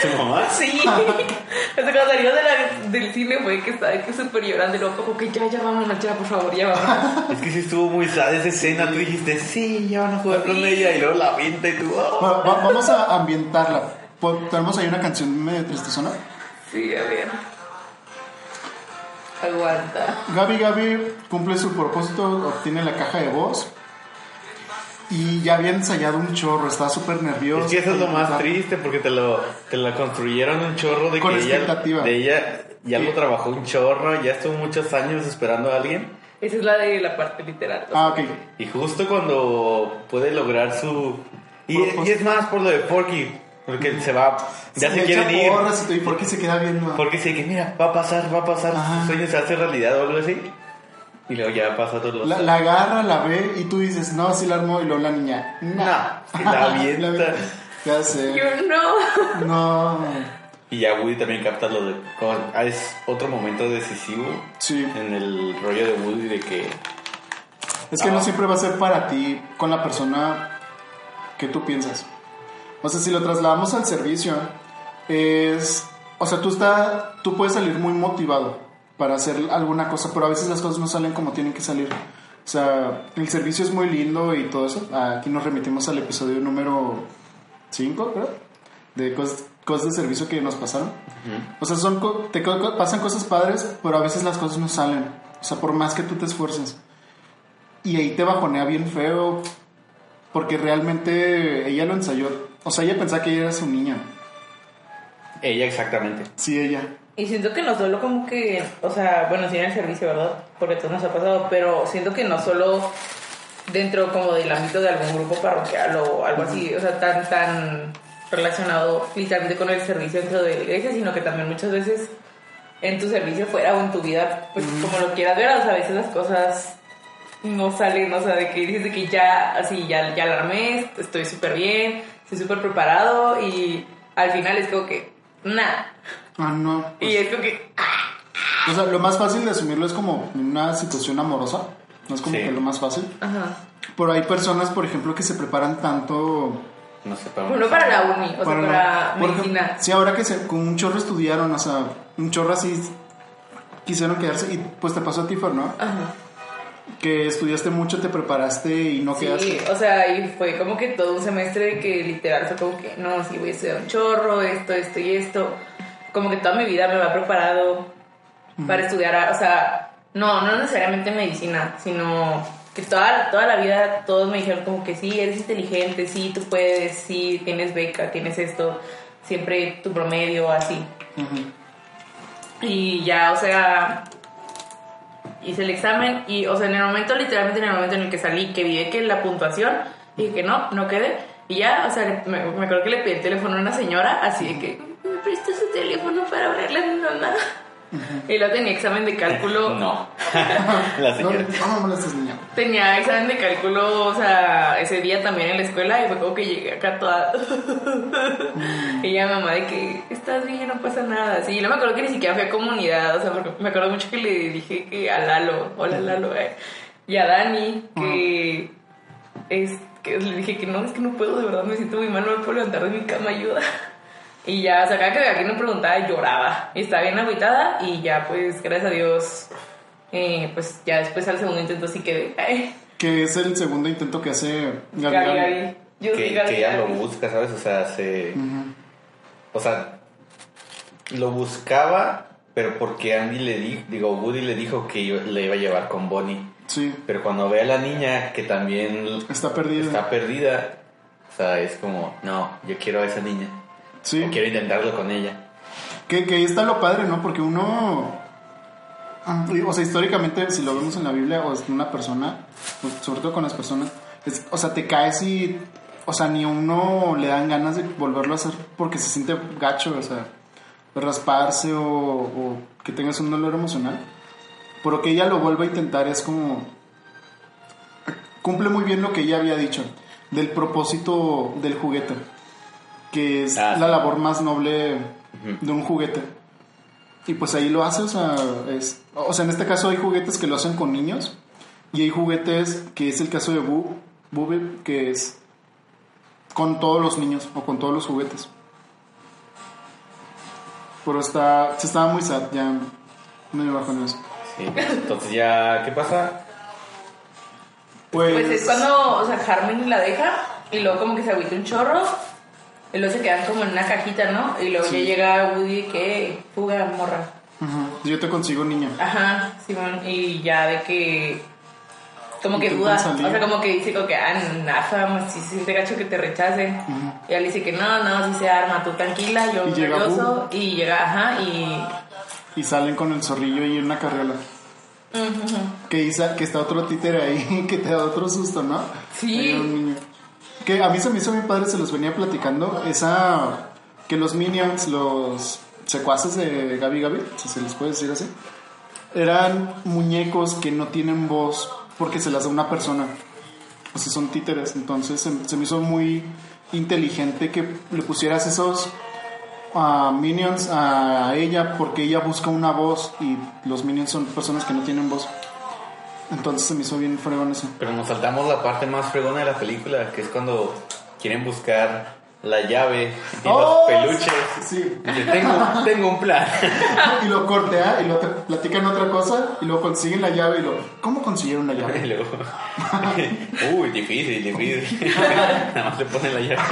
¿Tu mamá? Sí. sea, cuando salió de la- del cine fue que estaba que súper llorando y luego como que ya, ya vámonos, ya, por favor, ya vámonos. es que sí estuvo muy sad esa escena tú dijiste sí ya van a jugar con ella y luego la avienta y tú oh. Va- va- vamos a ambientarla. Tenemos ahí una canción medio tristezona. Sí, a ver. Aguanta. Gaby Gaby cumple su propósito, obtiene la caja de voz. Y ya había ensayado un chorro, estaba súper nervioso. Es que eso es lo más triste porque te lo te la construyeron un chorro de Con que ella, expectativa. de ella ya lo trabajó un chorro, ya estuvo muchos años esperando a alguien Esa es la de la parte literal. Ah, ok. y justo cuando puede lograr su y, y es más por lo de Forky porque se va ya se, le quieren ir porras y todo, ¿Y por qué se queda viendo? porque dice que mira va a pasar va a pasar Ajá. su sueño se hace realidad o algo así y luego ya pasa todos los La, la agarra, la ve y tú dices, no, sí la armó. Y luego la niña, no. Nah, la avienta. Ya sé. Yo no. No. y ya Woody también capta lo de ah, es otro momento decisivo Sí. en el rollo de Woody de que Es que no Ah. siempre va a ser para ti con la persona que tú piensas. O sea, si lo trasladamos al servicio, es. O sea, tú, está, tú puedes salir muy motivado para hacer alguna cosa, pero a veces las cosas no salen como tienen que salir. O sea, el servicio es muy lindo y todo eso. Aquí nos remitimos al episodio número 5, creo, de cosas, cosas de servicio que nos pasaron. O sea, son, te pasan cosas padres, pero a veces las cosas no salen. O sea, por más que tú te esfuerces. Y ahí te bajonea bien feo. Porque realmente ella lo ensayó. O sea, ella pensaba que ella era su niña. ella exactamente Sí, ella. Y siento que no solo como que, o sea, bueno, sí en el servicio, ¿verdad? Porque todo nos ha pasado, pero siento que no solo dentro como del ámbito de algún grupo parroquial o algo así, o sea, tan, tan relacionado literalmente con el servicio dentro de la iglesia, sino que también muchas veces en tu servicio fuera o en tu vida, pues como lo quieras ver, o sea, a veces las cosas no salen, o sea, de que dices de que ya, así, ya, ya la armé, estoy súper bien, estoy súper preparado y al final es como que, nada. Ah, no. Y es como que, O sea, lo más fácil de asumirlo es como una situación amorosa. No es como Sí. que lo más fácil. ajá. Pero hay personas, por ejemplo, que se preparan tanto. no sé para Bueno, para la uni, o sea, para para, la- medicina. ejemplo, sí, ahora que se, con un chorro estudiaron, o sea, un chorro así quisieron quedarse. Y pues te pasó a ti, ¿no? Ajá. Que estudiaste mucho, te preparaste y no Sí, quedaste. o sea, y fue como que todo un semestre de que literal fue como que, no, sí, voy a estudiar un chorro, esto, esto y esto. Como que toda mi vida me había preparado para estudiar, o sea, no, no necesariamente medicina, sino que toda, toda la vida todos me dijeron como que sí, eres inteligente, sí, tú puedes, sí, tienes beca, tienes esto, siempre tu promedio, así. Ujú. Y ya, o sea, hice el examen y, o sea, en el momento, literalmente en el momento en el que salí, que vi que la puntuación, dije que no, no quedé. Y ya, o sea, me, me acuerdo que le pedí el teléfono a una señora, así de que, ¿me presta su teléfono para hablarle a mi mamá? Y luego tenía examen de cálculo. no la No, señora no me molestes, niña. Tenía examen de cálculo, o sea, ese día también en la escuela y fue como que llegué acá toda... y ya mamá de que, estás bien, no pasa nada. Sí, no me acuerdo que ni siquiera fui a comunidad, o sea, porque me acuerdo mucho que le dije que a Lalo, hola Lalo, eh, y a Dani, que es que le dije que no, es que no puedo, de verdad me siento muy mal, no me puedo levantar de mi cama, ayuda. Y ya, o sea, cada que alguien me preguntaba, lloraba. Y estaba bien agüitada y ya, pues, gracias a Dios, Eh, pues ya después al segundo intento sí quedé. Que es el segundo intento que hace Gabi Gabi, Gabi. Gabi. Yo que, sí, Gabi, que ella lo busca, ¿sabes? O sea, se... O sea, lo buscaba, pero porque Andy le dijo, digo, Woody le dijo que yo- le iba a llevar con Bonnie. Sí, Pero cuando ve a la niña que también está perdido. está perdida, o sea, es como, no, yo quiero a esa niña. Sí. O quiero intentarlo con ella. Que, que ahí está lo padre, ¿no? Porque uno. O sea, históricamente, si lo vemos en la Biblia o es una persona, sobre todo con las personas, es- o sea, te caes y. O sea, ni a uno le dan ganas de volverlo a hacer porque se siente gacho, o sea, rasparse o, o que tengas un dolor emocional. Pero que ella lo vuelva a intentar es como. Cumple muy bien lo que ella había dicho del propósito del juguete, que es Ah, la labor más noble de un juguete. Y pues ahí lo hace, o sea, es, o sea, en este caso hay juguetes que lo hacen con niños y hay juguetes que es el caso de Bu, Bubble, que es con todos los niños o con todos los juguetes. Pero está, se estaba muy sad, ya me bajo en eso. Sí. Entonces ya, ¿qué pasa? Pues, Pues es cuando, o sea, Harmony la deja y luego como que se agüita un chorro y luego se quedan como en una cajita, ¿no? Y luego Sí. ya llega Woody que fuga morra. Ujú, yo te consigo niña. Ajá, Simón, y ya de que como que duda, o sea, como que dice como que, ah, nada, si siente gacho que te rechacen. Y él dice que no, no, si se arma, tú tranquila, yo Y llega nervioso, y llega, ajá, y... Y salen con el zorrillo y una carriola. Ujú. Que, Isa- que está otro títere ahí que te da otro susto, ¿no? Sí. Que a mí se me hizo bien padre, se los venía platicando. Esa. Que los minions, los secuaces de Gabi Gabi, si se les puede decir así, eran muñecos que no tienen voz porque se las da una persona. O sea, son títeres. Entonces se, se me hizo muy inteligente que le pusieras esos ah, minions a ella porque ella busca una voz y los minions son personas que no tienen voz. Entonces se me hizo bien fregón eso. Pero nos saltamos la parte más fregona de la película, que es cuando quieren buscar la llave y ¡Oh! los peluches. Sí. Dice, tengo, tengo un plan. Y lo cortea y lo platican otra cosa y luego consiguen la llave y lo. ¿Cómo consiguieron la Y llave? luego, uy, difícil, difícil. Nada más le ponen la llave.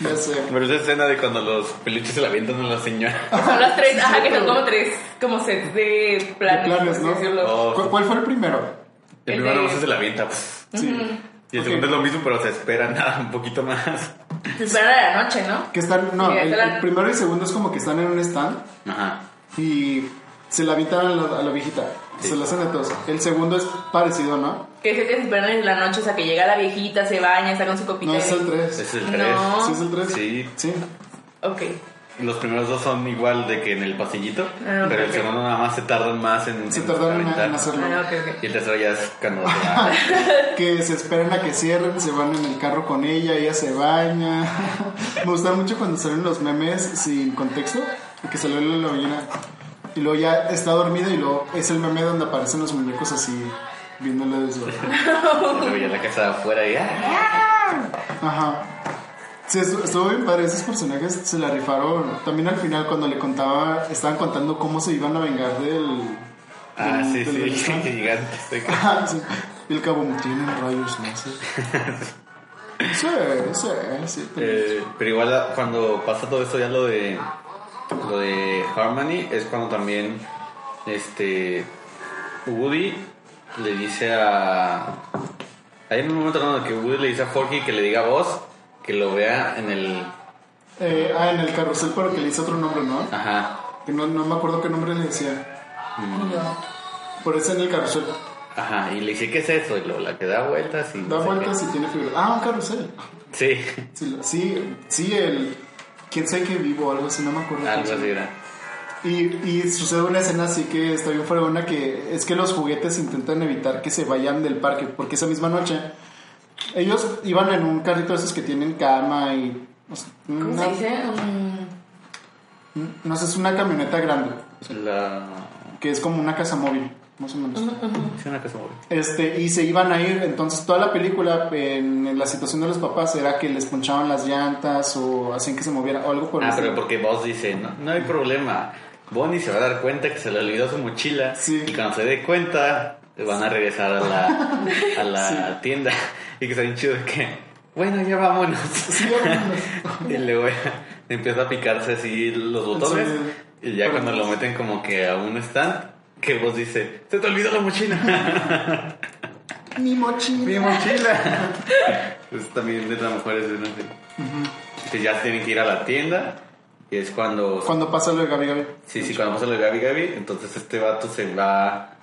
Ya sé. Pero esa escena de cuando los peluches se la avientan a la señora. Son las tres, ajá, que son como tres, como sets de planes, De planes, ¿no? Oh. ¿Cu- ¿Cuál fue el primero? El El primero de- no se la avienta. Sí. Y el segundo es lo mismo, pero se espera nada, un poquito más. Se espera a la noche, ¿no? Que están. No, Sí, el, esa la- el primero y el segundo es como que están en un stand Ajá. y se la avientan a la, a la viejita. Sí. Se la hacen de todos. El segundo es parecido, ¿no? Que es el que se esperan en la noche, o sea, que llega la viejita, se baña, está con su copita No, de- es el 3. Ese es el No. 3. ¿Sí es el 3? Sí. Sí. Ok. Los primeros dos son igual de que en el pasillito, Ah, pero el segundo nada más se tardan más en, Se en tardaron en, aventar. en hacerlo. Ah. Y el tercero ya es cuando que se esperan a que cierren, se van en el carro con ella, ella se baña. Me gusta mucho cuando salen los memes sin contexto, que sale la ballena y luego ya está dormida y luego es el meme donde aparecen los muñecos así viéndole desde Y luego ya la casa de afuera y ¡ah! Ajá. Sí, estu- estuvo bien padre, esos personajes se la rifaron. También al final cuando le contaba, estaban contando cómo se iban a vengar del... Ah, del- sí, del sí, Elefante. gigante. sí. Y el cabo tienen rayos láser. Sí, sí, sí. Eh, pero igual ah, cuando pasa todo esto ya lo de lo de Harmony es cuando también este Woody le dice a hay un momento donde que Woody le dice a Jorge que le diga a vos que lo vea en el Eh, ah, en el carrusel, pero que le hice otro nombre, ¿no? ajá Que no, no me acuerdo qué nombre le decía. Yo, Por eso en el carrusel. ajá y le dice qué es eso y luego la que da vueltas y Da no sé vueltas y tiene fibra. Ah, un carrusel. sí Sí, sí, sí, el. Quién sabe que vivo o algo así, no me acuerdo. algo así era Y, y sucede una escena así que está bien fregona que es que los juguetes intentan evitar que se vayan del parque porque esa misma noche ellos iban en un carrito de esos que tienen cama y o sea, ¿Cómo una- se dice? Mm, no sé es una camioneta grande la que es como una casa móvil más o menos sí, una cosa móvil. este y se iban a ir entonces toda la película en la situación de los papás era que les ponchaban las llantas o hacían que se moviera o algo por el ah pero estilo. porque vos dice no, no hay problema Bonnie se va a dar cuenta que se le olvidó su mochila. Sí. Y cuando se dé cuenta, van a regresar a la, a la tienda. Y que está bien chido que, bueno, ya vámonos. Sí, vámonos. y luego empieza a picarse así los botones. Sí. Y ya cuando lo meten como que a un stand, que vos dice, se te olvidó la mochila. Mi mochila. Mi mochila. pues también de las mejores. ¿sí? Que ya tienen que ir a la tienda. Y es cuando Cuando pasa lo de Gabi Gabi. Sí, sí, cuando pasa lo de Gabi Gabi, entonces este vato se va.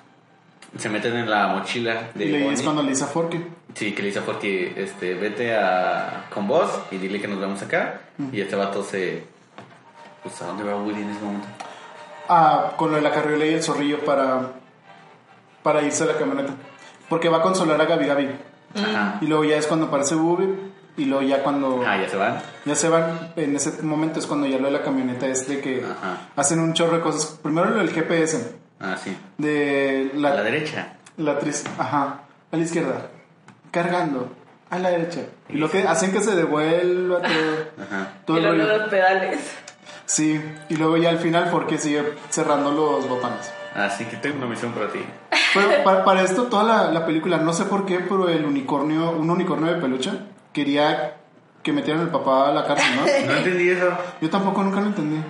Se meten en la mochila de Y es cuando le dice a Forky. Sí, que le dice a Forky, este, vete a, con vos y dile que nos vemos acá. Y este vato se. Pues, ¿a dónde va Woody en ese momento? Ah, con lo de la carriola y el zorrillo para, para irse a la camioneta. Porque va a consolar a Gabi Gabi. Ajá. Y luego ya es cuando aparece Booby. Y luego ya cuando Ah, ya se van. ya se van, en ese momento es cuando ya lo de la camioneta es de que Ajá. hacen un chorro de cosas. Primero lo del GPS. Ah, sí. De A la, derecha. la actriz, ajá, a la izquierda, cargando, a la derecha. Y lo que hacen que se devuelva todo, Ajá. todo y el luego los pedales. Sí, y luego ya al final porque sigue cerrando los botones. Así que tengo una misión para ti. Pero para, para esto, toda la, la película, no sé por qué, pero el unicornio, un unicornio de peluche, quería que metieran al papá a la cárcel, ¿no? No entendí eso. Yo tampoco nunca lo entendí.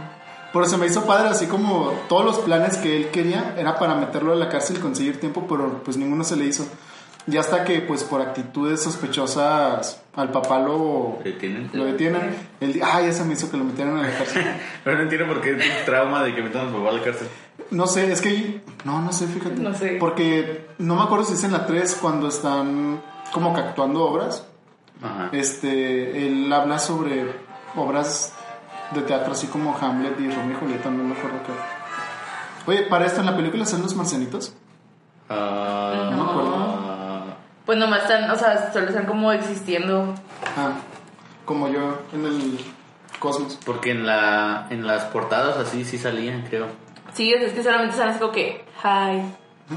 Pero se me hizo padre, así como todos los planes que él quería era para meterlo a la cárcel y conseguir tiempo, pero pues ninguno se le hizo. Y hasta que, pues por actitudes sospechosas, al papá lo, ¿Detienen? lo detienen. Él dice, ay, esa me hizo que lo metieran a la cárcel. Pero no entiendo por qué es un trauma de que metan a su papá a la cárcel. No sé, es que. No, no sé, fíjate. No sé. Porque no me acuerdo si es en la 3 cuando están como que actuando obras. Ajá. Este, él habla sobre obras de teatro así como Hamlet y Romeo y Julieta, no me acuerdo qué. Oye, para esto en la película están los marcianitos. Ah, No me acuerdo. ah, Pues nomás están, o sea, solo están como existiendo. Ah, como yo en el cosmos. porque en la en las portadas así sí salían, creo. Sí, es que solamente están así como que, hi.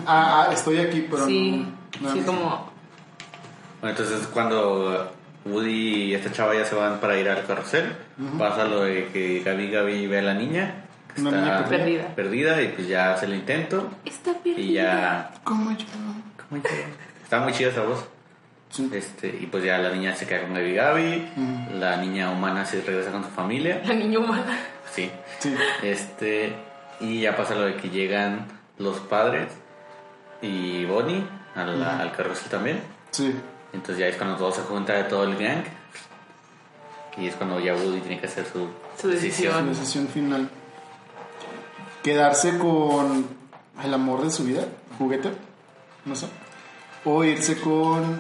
Ah, ah, estoy aquí, pero sí, no- no- sí, como. Bueno, entonces cuando Woody y esta chava ya se van para ir al carrusel, pasa lo de que Gaby Gaby ve a la niña, que Una está niña perdida. perdida, y pues ya hace el intento Está perdida. y ya... Como yo. ¿cómo llama? Está muy chida esa voz. Sí. Este, y pues ya la niña se queda con Gaby Gaby, Ujú. la niña humana se regresa con su familia, La niña humana. sí. Sí. Este, y ya pasa lo de que llegan los padres y Bonnie al, al carrusel también. Sí. Entonces ya es cuando todo se junta de todo el gang. Y es cuando ya Woody tiene que hacer su, Su decisión. La decisión final. Quedarse con el amor de su vida, juguete, no sé. O irse con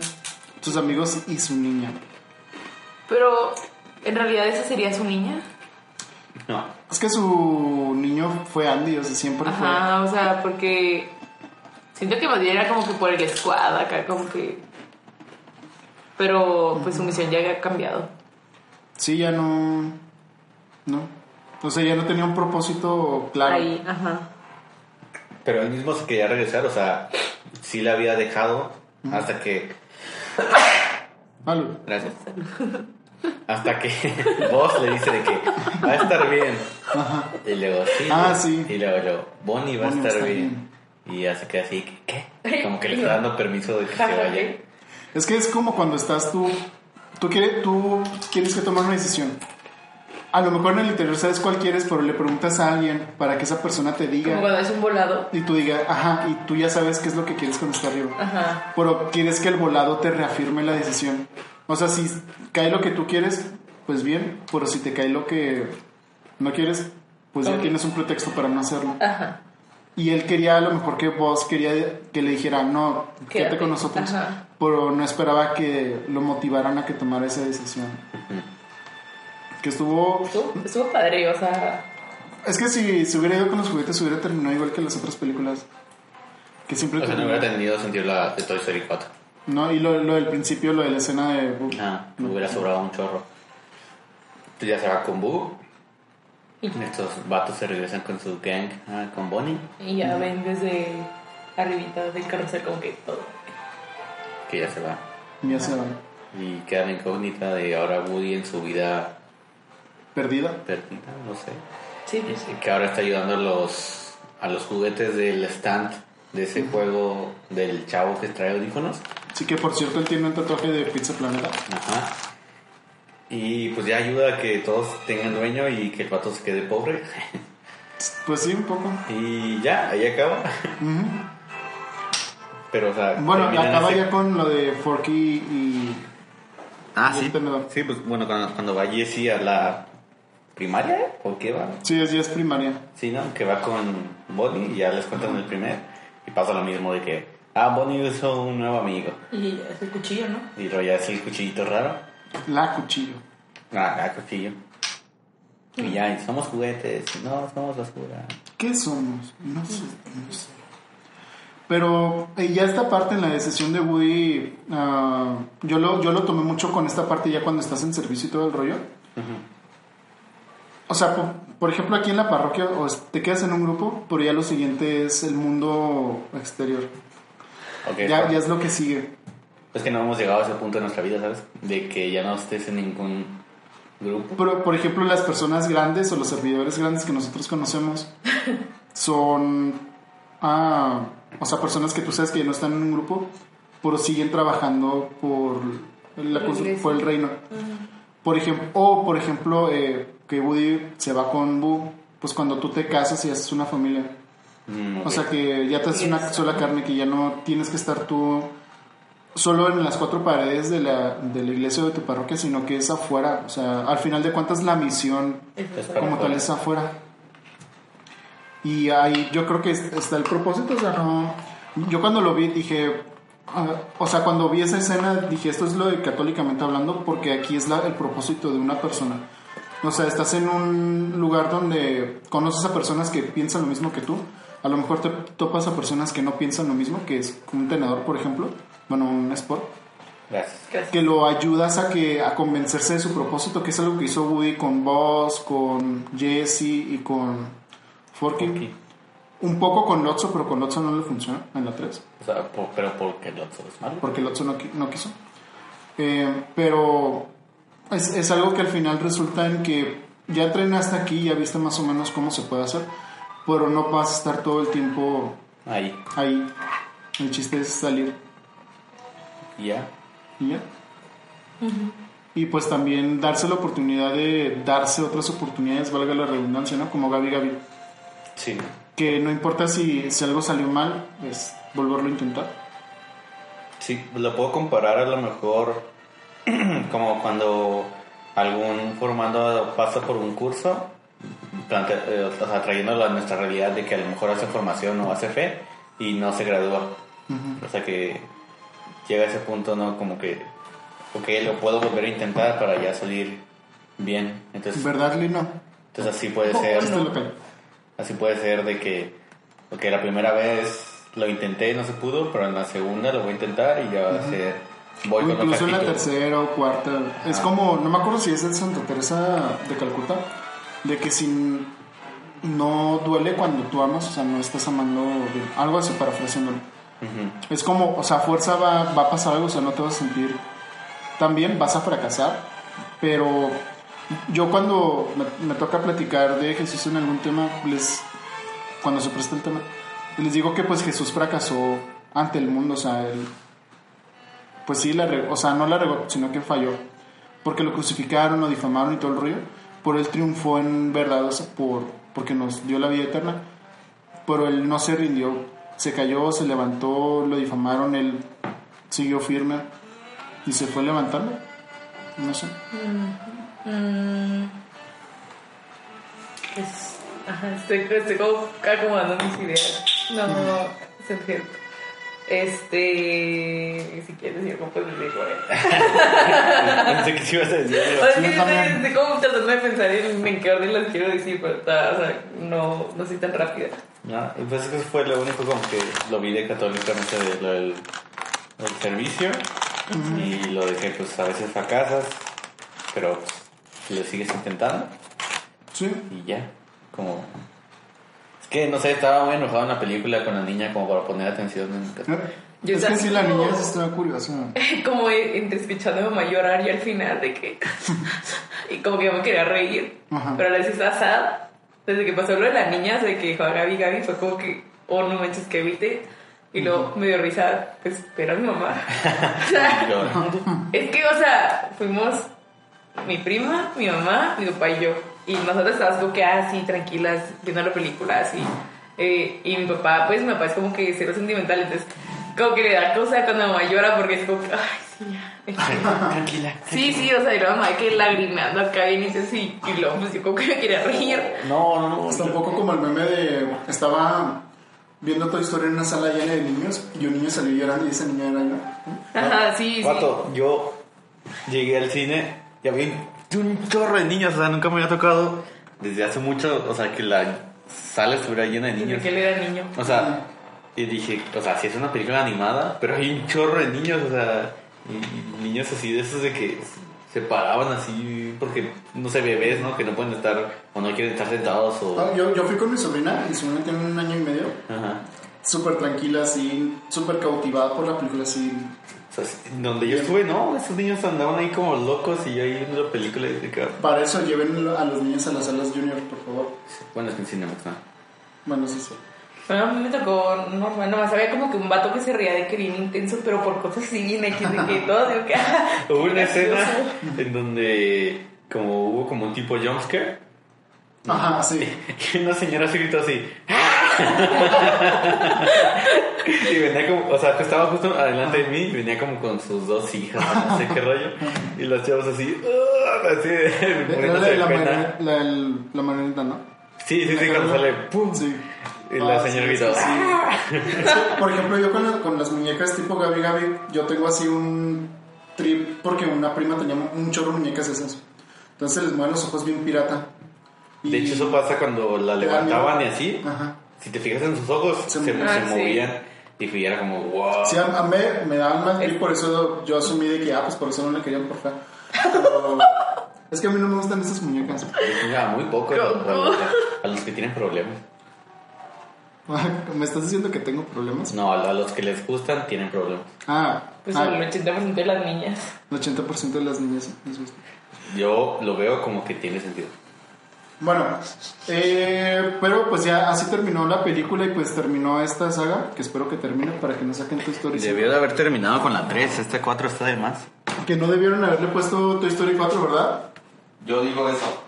sus amigos y su niña. Pero, en realidad, esa sería su niña. No, Es que su niño fue Andy, o sea, siempre Ajá, o sea, porque. Siento que más bien era como que por el squad acá, como que. Pero, pues su misión ya había cambiado. Sí, ya no. No. O sea, ya no tenía un propósito claro. Ahí, ajá. pero él mismo se quería regresar, o sea, sí la había dejado hasta que. Algo. Gracias. Hasta que vos le dice de que va a estar bien. Ajá. Y luego sí. Ah, sí. Y luego, luego Bonnie va Bonnie a va a estar estar bien. Y ya se queda así, ¿qué? Como que le está dando permiso de que se vaya. Es que es como cuando estás tú. Tú, quieres, tú quieres que tomar una decisión. A lo mejor en el interior sabes cuál quieres, pero le preguntas a alguien para que esa persona te Como diga. cuando es un volado. Y tú digas, ajá, y tú ya sabes qué es lo que quieres cuando está arriba. Ajá. Pero quieres que el volado te reafirme la decisión. O sea, si cae lo que tú quieres, pues bien. Pero si te cae lo que no quieres, pues ya tienes un pretexto para no hacerlo. Ajá. Y él quería, a lo mejor que vos quería que le dijera, no, quédate Quédate. con nosotros. Ajá. Pero no esperaba que lo motivaran a que tomara esa decisión. Que estuvo... Estuvo, estuvo padre, o sea. Es que si se hubiera ido con los juguetes, hubiera terminado igual que las otras películas. Que siempre O sea, no hubiera tenido sentido la de Toy Story 4. No, y lo, lo del principio, lo de la escena de... Boop. Ah, me hubiera sobrado un chorro. Ya se va con Boo. Y, Estos vatos se regresan con su gang, ah, con Bonnie, y ya ven desde arribita del carrusel como que todo. que ya se va. Ya se va. Y queda la incógnita de ahora Woody en su vida Perdida. perdida, no sé. Sí, sí. Y que ahora está ayudando a los, a los juguetes del stand de ese juego del chavo que trae audífonos. Sí que por cierto él tiene un tatuaje de Pizza Planeta. Ajá. Y pues ya ayuda a que todos tengan dueño y que el pato se quede pobre. Pues sí, un poco. Y ya, ahí acaba. Ujú. Pero, o sea, Bueno, acaba ese- ya con lo de Forky y... Ah, y sí. Sí, pues bueno, cuando, cuando va Jessie a la primaria, ¿eh? ¿o qué va? Sí, es, ya es primaria. Sí, ¿no? Que va con Bonnie y ya les cuentan el primer. Y pasa lo mismo de que, ah, Bonnie usó un nuevo amigo. Y es el cuchillo, ¿no? Y luego ya es el cuchillito raro. La cuchillo. Ah, ah, cuchillo. Y ya, y somos juguetes, no, somos basura. ¿Qué somos? No sé, no sé. Pero eh, ya esta parte en la decisión de Woody, ah, yo, lo, yo lo tomé mucho con esta parte ya cuando estás en servicio y todo el rollo. O sea, por, por ejemplo, aquí en la parroquia o te quedas en un grupo, pero ya lo siguiente es el mundo exterior. Ya, ya es lo que sigue. Es que no hemos llegado a ese punto de nuestra vida, ¿sabes? De que ya no estés en ningún grupo. Pero, por ejemplo, las personas grandes o los servidores grandes que nosotros conocemos son, ah, o sea, personas que tú sabes que ya no están en un grupo, pero siguen trabajando por, la Por el reino. Por ejemplo, o por ejemplo, eh, que Woody se va con Boo, pues cuando tú te casas y haces una familia. Mm. O sea que ya te haces una sola carne, que ya no tienes que estar tú solo en las cuatro paredes de la, de la iglesia o de tu parroquia, sino que es afuera. O sea, al final de cuentas la misión como tal es afuera. Y ahí yo creo que es- está el propósito, o sea, no... Yo cuando lo vi dije, ah, o sea, cuando vi esa escena dije, esto es lo de católicamente hablando, porque aquí es la- el propósito de una persona. O sea, estás en un lugar donde conoces a personas que piensan lo mismo que tú. A lo mejor te topas a personas que no piensan lo mismo, que es un tenedor, por ejemplo. Bueno, un sport Gracias. Que lo ayudas a que a convencerse de su propósito, que es algo que hizo Woody con Buzz, con Jesse y con Forky. Forky. Un poco con Lotso, pero con Lotso no le funciona en la 3, O sea, por- pero porque el otro es malo. porque Lotso no, no quiso. Eh, pero es, es algo que al final resulta en que ya entrenaste aquí, ya viste más o menos cómo se puede hacer, pero no vas a estar todo el tiempo Ahí. ahí. El chiste es salir Y ya. y ya. Y pues también darse la oportunidad de darse otras oportunidades, valga la redundancia, ¿no? Como Gaby Gaby. Sí. Que no importa si, si algo salió mal, es volverlo a intentar. Sí, lo puedo comparar a lo mejor como cuando algún formando pasa por un curso, plante- eh, o sea, trayéndolo a nuestra realidad de que a lo mejor hace formación o hace fe y no se gradúa. O sea que llega a ese punto, ¿no? Como que, ok, lo puedo volver a intentar para ya salir bien. Entonces, ¿Verdad, Lino? entonces así puede O- ser. Este no. Así puede ser de que, ok, la primera vez lo intenté y no se pudo, pero en la segunda lo voy a intentar y ya va a ser, voy O con incluso en la tercera o cuarta. Es Ah. como, no me acuerdo si es el Santa Teresa de Calcuta, de que si no duele cuando tú amas, o sea, no estás amando bien. Algo así parafraseándolo. Es como, o sea, fuerza va, va a pasar algo, o sea, no te vas a sentir tan bien, vas a fracasar, pero yo cuando me, toca platicar de Jesús en algún tema, les, cuando se presta el tema, les digo que pues Jesús fracasó ante el mundo, o sea, él, pues sí, la o sea, no la regó, sino que falló, porque lo crucificaron, lo difamaron y todo el rollo, por él triunfó en verdad, o sea, por, porque nos dio la vida eterna, pero él no se rindió, se cayó, se levantó, lo difamaron, él siguió firme y se fue levantando. No sé. Mm. Es, ajá, estoy, estoy como acomodando mis ideas. No, se entiende. Este. Si quieres decir algo, pues les digo. ¿eh? Pensé que sí ibas a decir O sea, es Sí, que yo estoy, también. estoy como tratando de pensar en, en qué orden las quiero decir, pero está, o sea, no, no soy tan rápida. No, y pues eso fue lo único como que lo vi de católicamente de lo del, del servicio y lo de que pues a veces fracasas, pero pues, lo sigues intentando Sí. y ya, como... Es que no sé, estaba muy enojado en la película con la niña como para poner atención en Yo es que sí, la como- niña sí estaba curiosa. como entre escuchando a mamá llorar y al final de que. y como que yo me quería reír, Ajá. pero a la vez estaba sad desde que pasó lo de las niñas, de que dijo a Gaby, Gaby, fue como que, oh, no manches, que viste. Y luego me dio risa, pues, pero a mi mamá. O sea, es que, o sea, fuimos mi prima, mi mamá, mi papá y yo. Y nosotros estábamos como que así, tranquilas, viendo la película, así. Eh, y mi papá, pues, mi papá es como que cero sentimental, entonces, como que le da cosa cuando mamá llora porque es como que, ay, sí, ya. Tranquila. Sí, sí, o sea, y la mamá que lagrimeando acá bien y dice sí, y luego pues yo como que me quería reír. No, no, no. Está un poco como el meme de. Estaba viendo Toy Story en una sala llena de niños y un niño salió llorando y esa niña era yo. Ajá, sí, sí. Vato, yo llegué al cine y había un chorro de niños, o sea, nunca me había tocado desde hace mucho, o sea, que la sala estuviera llena de niños. Porque él era niño. O sea, y dije, o sea, si es una película animada, pero hay un chorro de niños, o sea, niños así de esos de que se paraban así porque, no sé, bebés, ¿no? Que no pueden estar o no quieren estar sentados o... Ah, Yo, yo fui con mi sobrina, mi sobrina tiene un año y medio, Ajá. súper tranquila, así, súper cautivada por la película, así. O sea, donde yo estuve, no, esos niños andaban ahí como locos y yo ahí viendo la película y de que, Para eso lleven a los niños a las salas junior, por favor. bueno, es que en Cinemax, ¿no? Bueno, sí, sí. Bueno, a mí me tocó normal, nomás había como que un vato que se reía de que bien intenso, pero por cosas así bien X, de que todo, digo que... ah, Hubo una escena en donde como hubo como un tipo jumpscare Ajá, sí. y una señora se gritó así y venía como o sea que estaba justo adelante de mí y venía como con sus dos hijas no sé qué rollo y los chavos así "Ah", así de la, la, la marioneta, ¿no? sí sí sí cuando sale ¡pum! Sí. Y la Ah, señora sí, sí, sí. Por ejemplo, yo con, la- con las muñecas tipo Gabi Gabi, yo tengo así un trip porque una prima tenía un chorro de muñecas esas. Entonces les mueven los ojos bien pirata. Y- de hecho eso pasa cuando la levantaban y así Ajá. si te fijas en sus ojos Se se, se. Ah, sí. movían y era como wow Sí, a, a mí me daban más y por eso yo asumí de que, ah, pues por eso no le querían por fea. Pero es que a mí no me gustan esas muñecas. Ya, muy poco a, a los que tienen problemas. ¿Me estás diciendo que tengo problemas? No, a, los que les gustan tienen problemas. Ah, Pues ah, el 80% de las niñas. el 80% de las niñas les gusta. Yo lo veo como que tiene sentido. Bueno, eh, pero pues ya así terminó la película y pues terminó esta saga, que espero que termine para que no saquen Toy Story 5. Debió de haber terminado con la 3, este 4 está de más. Que no debieron haberle puesto Toy Story 4, ¿verdad? Yo digo eso.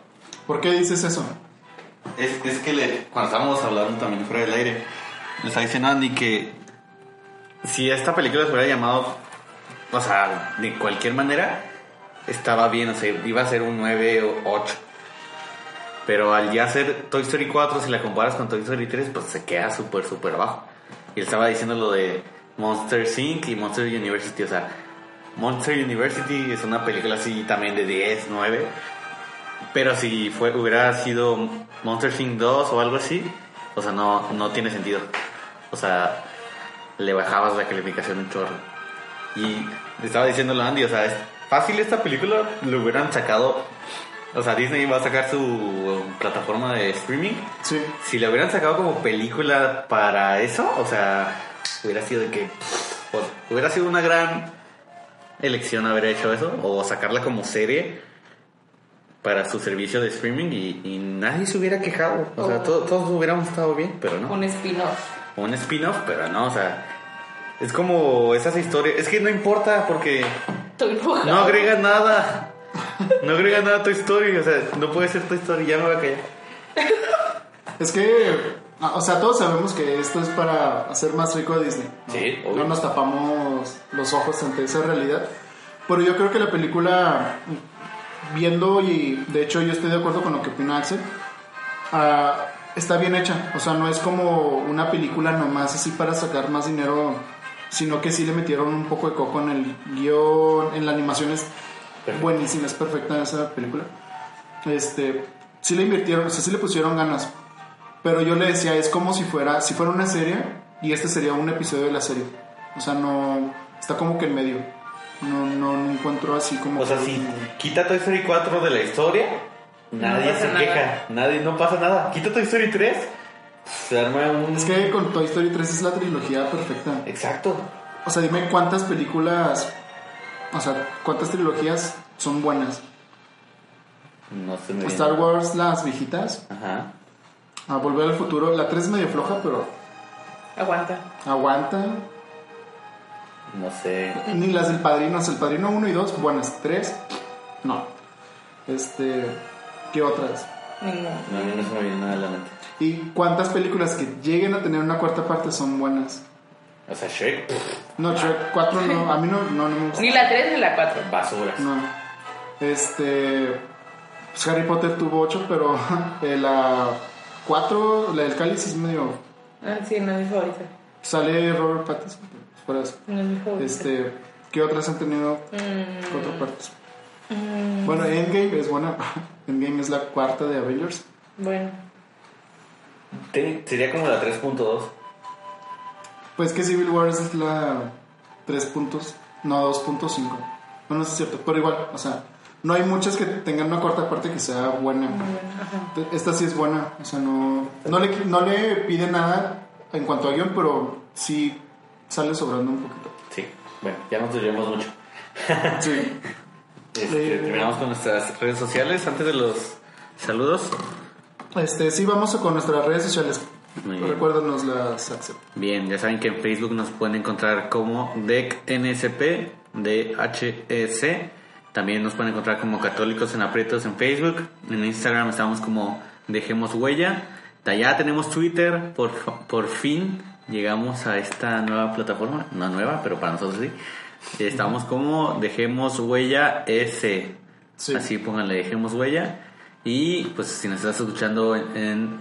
¿Por qué dices eso? Es, es que le- cuando estábamos hablando también fuera del aire, le estaba diciendo a Andy que si esta película se hubiera llamado, o sea, de cualquier manera, estaba bien, o sea, iba a ser un 9 o 8. Pero al ya ser Toy Story 4, si la comparas con Toy Story 3, pues se queda súper, súper abajo. Y él estaba diciendo lo de Monster Inc. y Monster University, o sea, Monster University es una película así también de 10, 9. Pero si fue, hubiera sido Monster Inc. 2 o algo así, o sea, no, no tiene sentido. O sea, le bajabas la calificación un chorro. Y le estaba diciéndolo a Andy, o sea, es fácil esta película, lo hubieran sacado. O sea, Disney va a sacar su um, plataforma de streaming. Sí. Si la hubieran sacado como película para eso, o sea, hubiera sido de que. pues, hubiera sido una gran elección haber hecho eso, o sacarla como serie para su servicio de streaming y, y nadie se hubiera quejado. O sea, Oh. to- todos hubiéramos estado bien, pero no. Un spin-off. Un spin-off, pero no, o sea. Es como esas historias. Es que no importa porque Estoy no agrega nada. No agrega nada a Toy Story. O sea, no puede ser Toy Story, ya me voy a callar. Es que, ah, o sea, todos sabemos que esto es para hacer más rico a Disney. ¿no? Sí, obvio. No nos tapamos los ojos ante esa realidad. Pero yo creo que la película, viendo y de hecho yo estoy de acuerdo con lo que opina Axel, ah, está bien hecha. O sea, no es como una película nomás así para sacar más dinero, sino que sí le metieron un poco de coco en el guion, en la animación es Perfecto. buenísima, es perfecta esa película. Este, sí le invirtieron, o sea, sí le pusieron ganas. Pero yo le decía, es como si fuera, si fuera una serie y este sería un episodio de la serie. O sea, no, está como que en medio. No, no, no encuentro así como... O sea, si quita Toy Story 4 de la historia, nadie se nada. queja. Nadie, no pasa nada. Quita Toy Story 3, se arma un. Es que con Toy Story 3 es la trilogía perfecta. Exacto. O sea, dime cuántas películas, o sea, cuántas trilogías son buenas. No se me. Star Wars, las viejitas, Ajá. A Volver al Futuro. La 3 es medio floja, pero Aguanta. aguanta. No sé. Ni las del Padrino. El Padrino 1 y 2, buenas. 3, no. Este. ¿Qué otras? Ninguno. No, a mí no se me viene nada a la mente. ¿Y cuántas películas que lleguen a tener una cuarta parte son buenas? O sea, Shrek, pff, No, Shrek 4 no. A mí no, no, no me gusta. Ni la 3 ni la 4. basuras. No. Este. pues Harry Potter tuvo 8, pero eh, la 4, la del cáliz es medio. Ah, sí, no es mi favorita. Sale Robert Pattinson. No favorita. Este. ¿Qué otras han tenido Mm, cuatro partes? mm, Bueno, Endgame es buena. Endgame es la cuarta de Avengers. bueno. Sería como la 3.2. Pues que Civil War es la 3 puntos, no 2.5. Bueno, es cierto, pero igual, o sea, no hay muchas que tengan una cuarta parte que sea buena. Ajá. Esta sí es buena, o sea, no, no, le, no le pide nada en cuanto a guion, pero sí sale sobrando un poquito. Sí. Bueno, ya nos desviamos mucho. Sí. Este, Eh. terminamos con nuestras redes sociales antes de los saludos. Este, sí, vamos con nuestras redes sociales. Recuérdanos las. Bien, ya saben que en Facebook nos pueden encontrar como DECNSP, DHEC. También nos pueden encontrar como Católicos en Aprietos en Facebook. En Instagram estamos como Dejemos Huella. Ya tenemos Twitter, por, por fin llegamos a esta nueva plataforma. No nueva, pero para nosotros sí. Estamos como Dejemos Huella S. Sí. Así pónganle Dejemos Huella. Y pues si nos estás escuchando en, en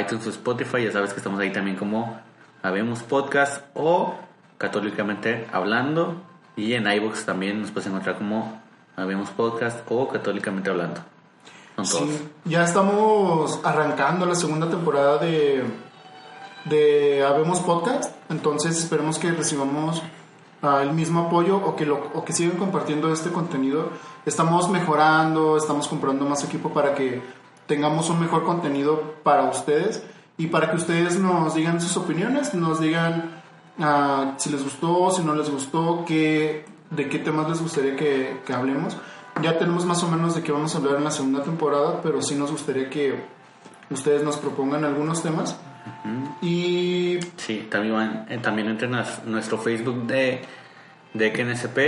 iTunes o Spotify, ya sabes que estamos ahí también como Habemos Podcast o Católicamente Hablando. Y en iVoox también nos puedes encontrar como Habemos Podcast o Católicamente Hablando. Son todos. Sí, ya estamos arrancando la segunda temporada de, de Habemos Podcast, entonces esperemos que recibamos ah, el mismo apoyo o que, lo, o que sigan compartiendo este contenido. Estamos mejorando, estamos comprando más equipo para que tengamos un mejor contenido para ustedes y para que ustedes nos digan sus opiniones, nos digan ah, si les gustó, si no les gustó, qué, de qué temas les gustaría que, que hablemos. Ya tenemos más o menos de qué vamos a hablar en la segunda temporada, pero sí nos gustaría que ustedes nos propongan algunos temas. Y Sí, también, eh, también entren a nuestro Facebook de, de KNSP,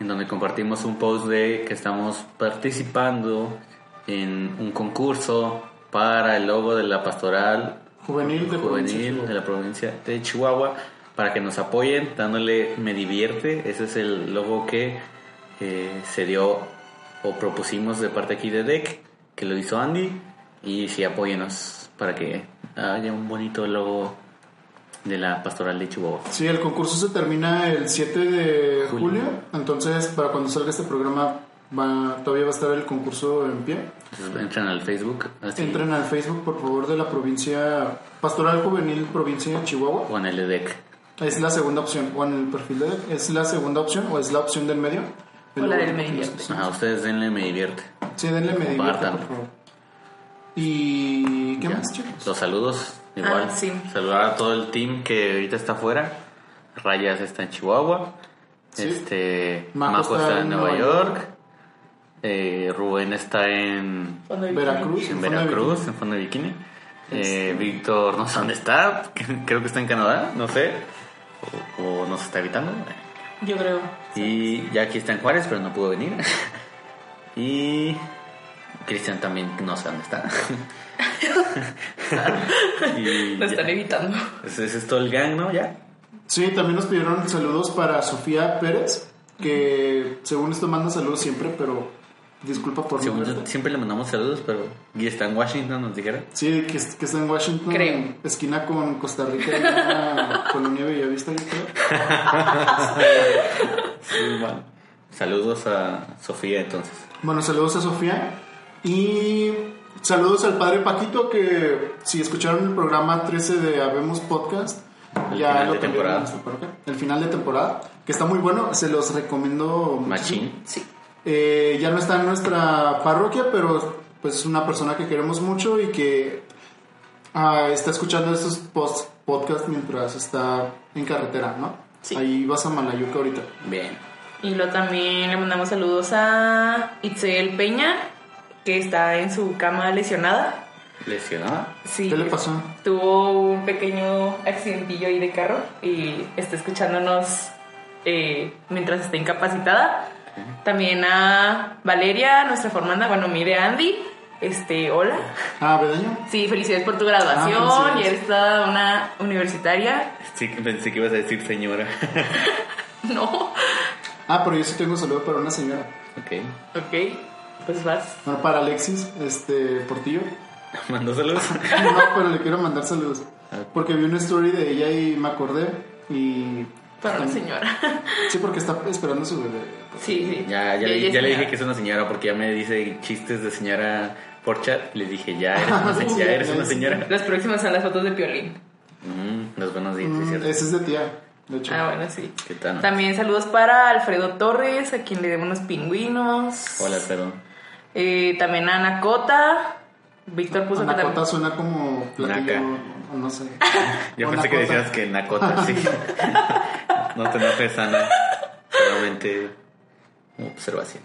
en donde compartimos un post de que estamos participando en un concurso para el logo de la pastoral juvenil de la provincia de Chihuahua para que nos apoyen dándole me divierte ese es el logo que eh, se dio o propusimos de parte aquí de DEC que lo hizo Andy y sí apóyenos para que haya un bonito logo de la pastoral de Chihuahua Sí, el concurso se termina el 7 de Julio. julio, entonces para cuando salga este programa va- todavía va a estar el concurso en pie. Entonces, entren al Facebook así, Entren al Facebook, por favor, de la provincia Pastoral Juvenil Provincia de Chihuahua. o en el de DEC Es la segunda opción, o en el perfil de es la segunda opción o es la opción del medio. O la del medio. Ajá, ustedes denle me divierte Sí, denle me divierte, por favor. ¿Y qué Ya. más, chicos? Los saludos, igual. Ah, sí. Saludar a todo el team que ahorita está afuera. Rayas está en Chihuahua. Sí. Este, Majo Majo, está está, en Nueva Nueva York. York. Eh, Rubén está en, Veracruz. en Veracruz, en fondo de bikini. Eh, Víctor no sé dónde está. Creo que está en Canadá, no sé. O, o nos está evitando. Yo creo. Y ya aquí está en Juárez, pero no pudo venir. y Cristian también no sé dónde está. y Lo ya. están evitando. Ese ese es todo el gang, ¿no? Ya. Sí, también nos pidieron saludos para Sofía Pérez, que según esto manda saludos siempre, pero disculpa por Según yo, siempre le mandamos saludos, pero y está en Washington, nos dijeron. Sí, que, que está en Washington, Creo. esquina con Costa Rica, en una colonia Bellavista, yo creo. Saludos a Sofía, entonces. Bueno, saludos a Sofía y saludos al padre Paquito, que si escucharon el programa 13 de Habemos Podcast, El ya final lo de temporada. El final de temporada, que está muy bueno, se los recomiendo. Machín. Sí. Eh, ya no está en nuestra parroquia, pero pues es una persona que queremos mucho y que ah, está escuchando estos post podcasts mientras está en carretera, ¿no? Sí. Ahí vas a Malayuca ahorita. Bien. Y luego también le mandamos saludos a Itzel Peña, que está en su cama lesionada. ¿Lesionada? Sí. ¿Qué le pasó? Tuvo un pequeño accidentillo ahí de carro y está escuchándonos eh, mientras está incapacitada. También a Valeria, nuestra formanda, bueno, mire Andy. Este, hola. Ah, ¿Bedaño? Sí, felicidades por tu graduación. Ah, y eres toda una universitaria. Sí, pensé que ibas a decir señora. No. Ah, pero yo sí tengo un saludo para una señora. ok. Ok, pues vas. Bueno, para Alexis, este, Portillo. ¿Mandó saludos? No, pero le quiero mandar saludos. Porque vi una story de ella y me acordé. Y. Para una señora. Sí, porque está esperando su bebé. Sí, sí. Ya, ya, le, es ya le dije que es una señora porque ya me dice chistes de señora por chat. Le dije, ya eres una, se- ya eres una señora. Las próximas son las fotos de Piolín. Mm, los buenos días, Mm, ¿cierto? ese es de tía, de hecho. Ah, bueno, sí. ¿Qué tal? También saludos para Alfredo Torres, a quien le demos unos pingüinos. Hola, perdón. Eh, también a Anacota. Víctor puso que Anacota también. suena como platillo, no sé. Yo O pensé que decías que Nakota, sí. no te enojes, Ana. Solamente observación.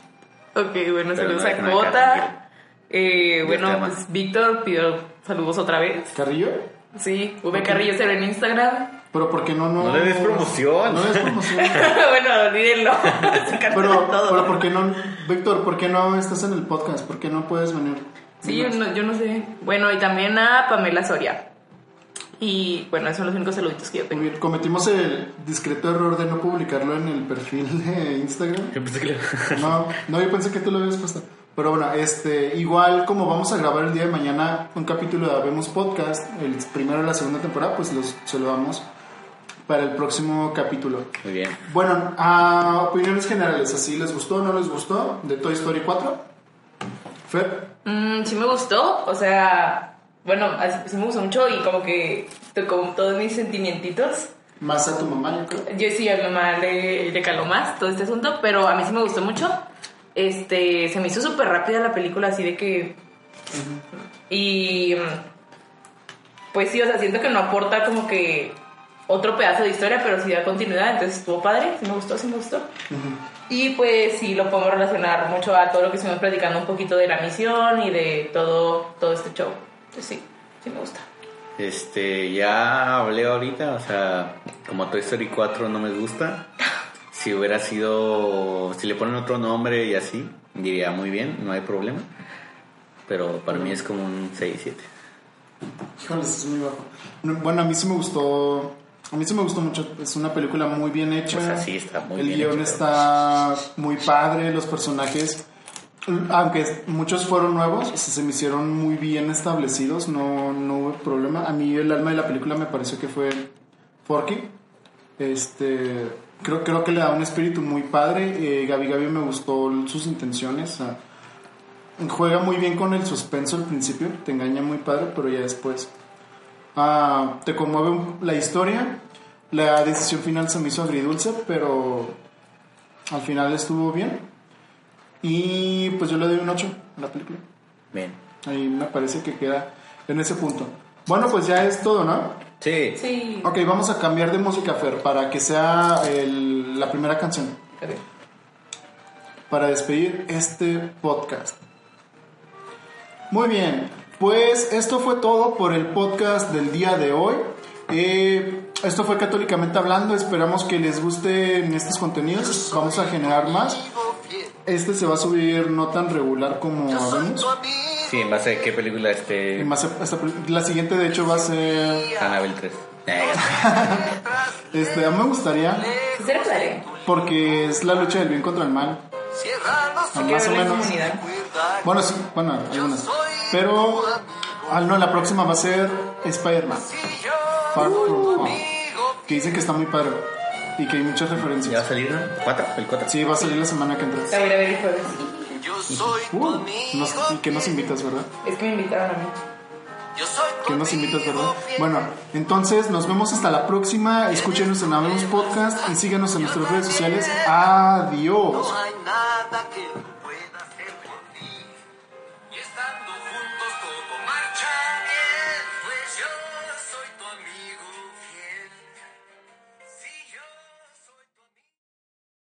Ok, bueno, Pero saludos no a. Cota. Eh, bueno, pues Víctor pidió saludos otra vez. ¿Carrillo? Sí, V Carrillo se ve en Instagram. Pero ¿por qué no? No, No le des promoción. No le des promoción. bueno, olvídenlo. Pero, todo. pero ¿por qué no? Víctor, ¿por qué no estás en el podcast? ¿Por qué no puedes venir? Sí, yo no, yo no sé. Bueno, y también a Pamela Soria. Y bueno, esos son los únicos saluditos que yo tengo. Cometimos el discreto error de no publicarlo en el perfil de Instagram. Yo pensé que le- No, no, yo pensé que tú lo habías puesto. Pero bueno, este, igual como vamos a grabar el día de mañana un capítulo de Habemos Podcast, el primero de la segunda temporada, pues los saludamos para el próximo capítulo. Muy bien. Bueno, a opiniones generales, ¿así les gustó o no les gustó de Toy Story 4? Fer, Mm, sí me gustó, o sea, bueno, así- sí me gustó mucho y como que tocó todos mis sentimientos. más a tu mamá, yo creo. Yo sí a mi mamá le, le caló más todo este asunto, pero a mí sí me gustó mucho. Este, se me hizo súper rápida la película, así de que... Y... mm, Pues sí, o sea, siento que no aporta como que otro pedazo de historia, pero sí da continuidad, entonces estuvo padre, sí me gustó, sí me gustó. Y pues sí, lo podemos relacionar mucho a todo lo que estuvimos platicando un poquito de la misión y de todo, todo este show. Entonces sí, sí me gusta. Este, ya hablé ahorita, o sea, como Toy Story 4 no me gusta. Si hubiera sido, si le ponen otro nombre y así, diría muy bien, no hay problema. Pero para mí es como un 6-7. Híjole, es muy bajo. No, Bueno, a mí sí me gustó. A mí sí me gustó mucho. Es una película muy bien hecha. O sea, sí, está muy El bien guion hecho. está muy padre. Los personajes, aunque muchos fueron nuevos, se me hicieron muy bien establecidos. No, no hubo problema. A mí el alma de la película me pareció que fue Forky. Este, creo, creo que le da un espíritu muy padre. Eh, Gaby Gaby me gustó sus intenciones. o sea, juega muy bien con el suspenso al principio, te engaña muy padre, pero ya después ah, te conmueve la historia. La decisión final se me hizo agridulce, pero al final estuvo bien. Y pues yo le doy un 8 a la película. Bien. Ahí me parece que queda en ese punto. Bueno, pues ya es todo, ¿no? Sí. Sí. Ok, vamos a cambiar de música, Fer, para que sea el- la primera canción para despedir este podcast. Muy bien, pues esto fue todo por el podcast del día de hoy. Eh, esto fue Católicamente Hablando, esperamos que les gusten estos contenidos, vamos a generar más. Este se va a subir no tan regular como amigo. Sí, en base a qué película este. más esta pel- la siguiente de hecho va a ser... Annabelle 3. Este, a mí me gustaría, padre. porque es la lucha del bien contra el mal. Más o en menos. Bueno, sí, bueno, algunas. Pero, ah, no, la próxima va a ser Spider-Man. Far From Home. Que dicen que está muy padre. Y que hay muchas ¿Ya va a referencias. salir, no? ¿Cuatro? ¿El 4? Sí, va a salir la semana que entra. La voy a ver el jueves. yo soy Uh, nos- y que nos invitas, ¿verdad? Es que me invitaron a mí. Yo soy tu Que nos invitas, ¿verdad? Bueno, entonces nos vemos hasta la próxima. Escúchenos en Habemos Podcast y síganos en nuestras redes sociales. Adiós.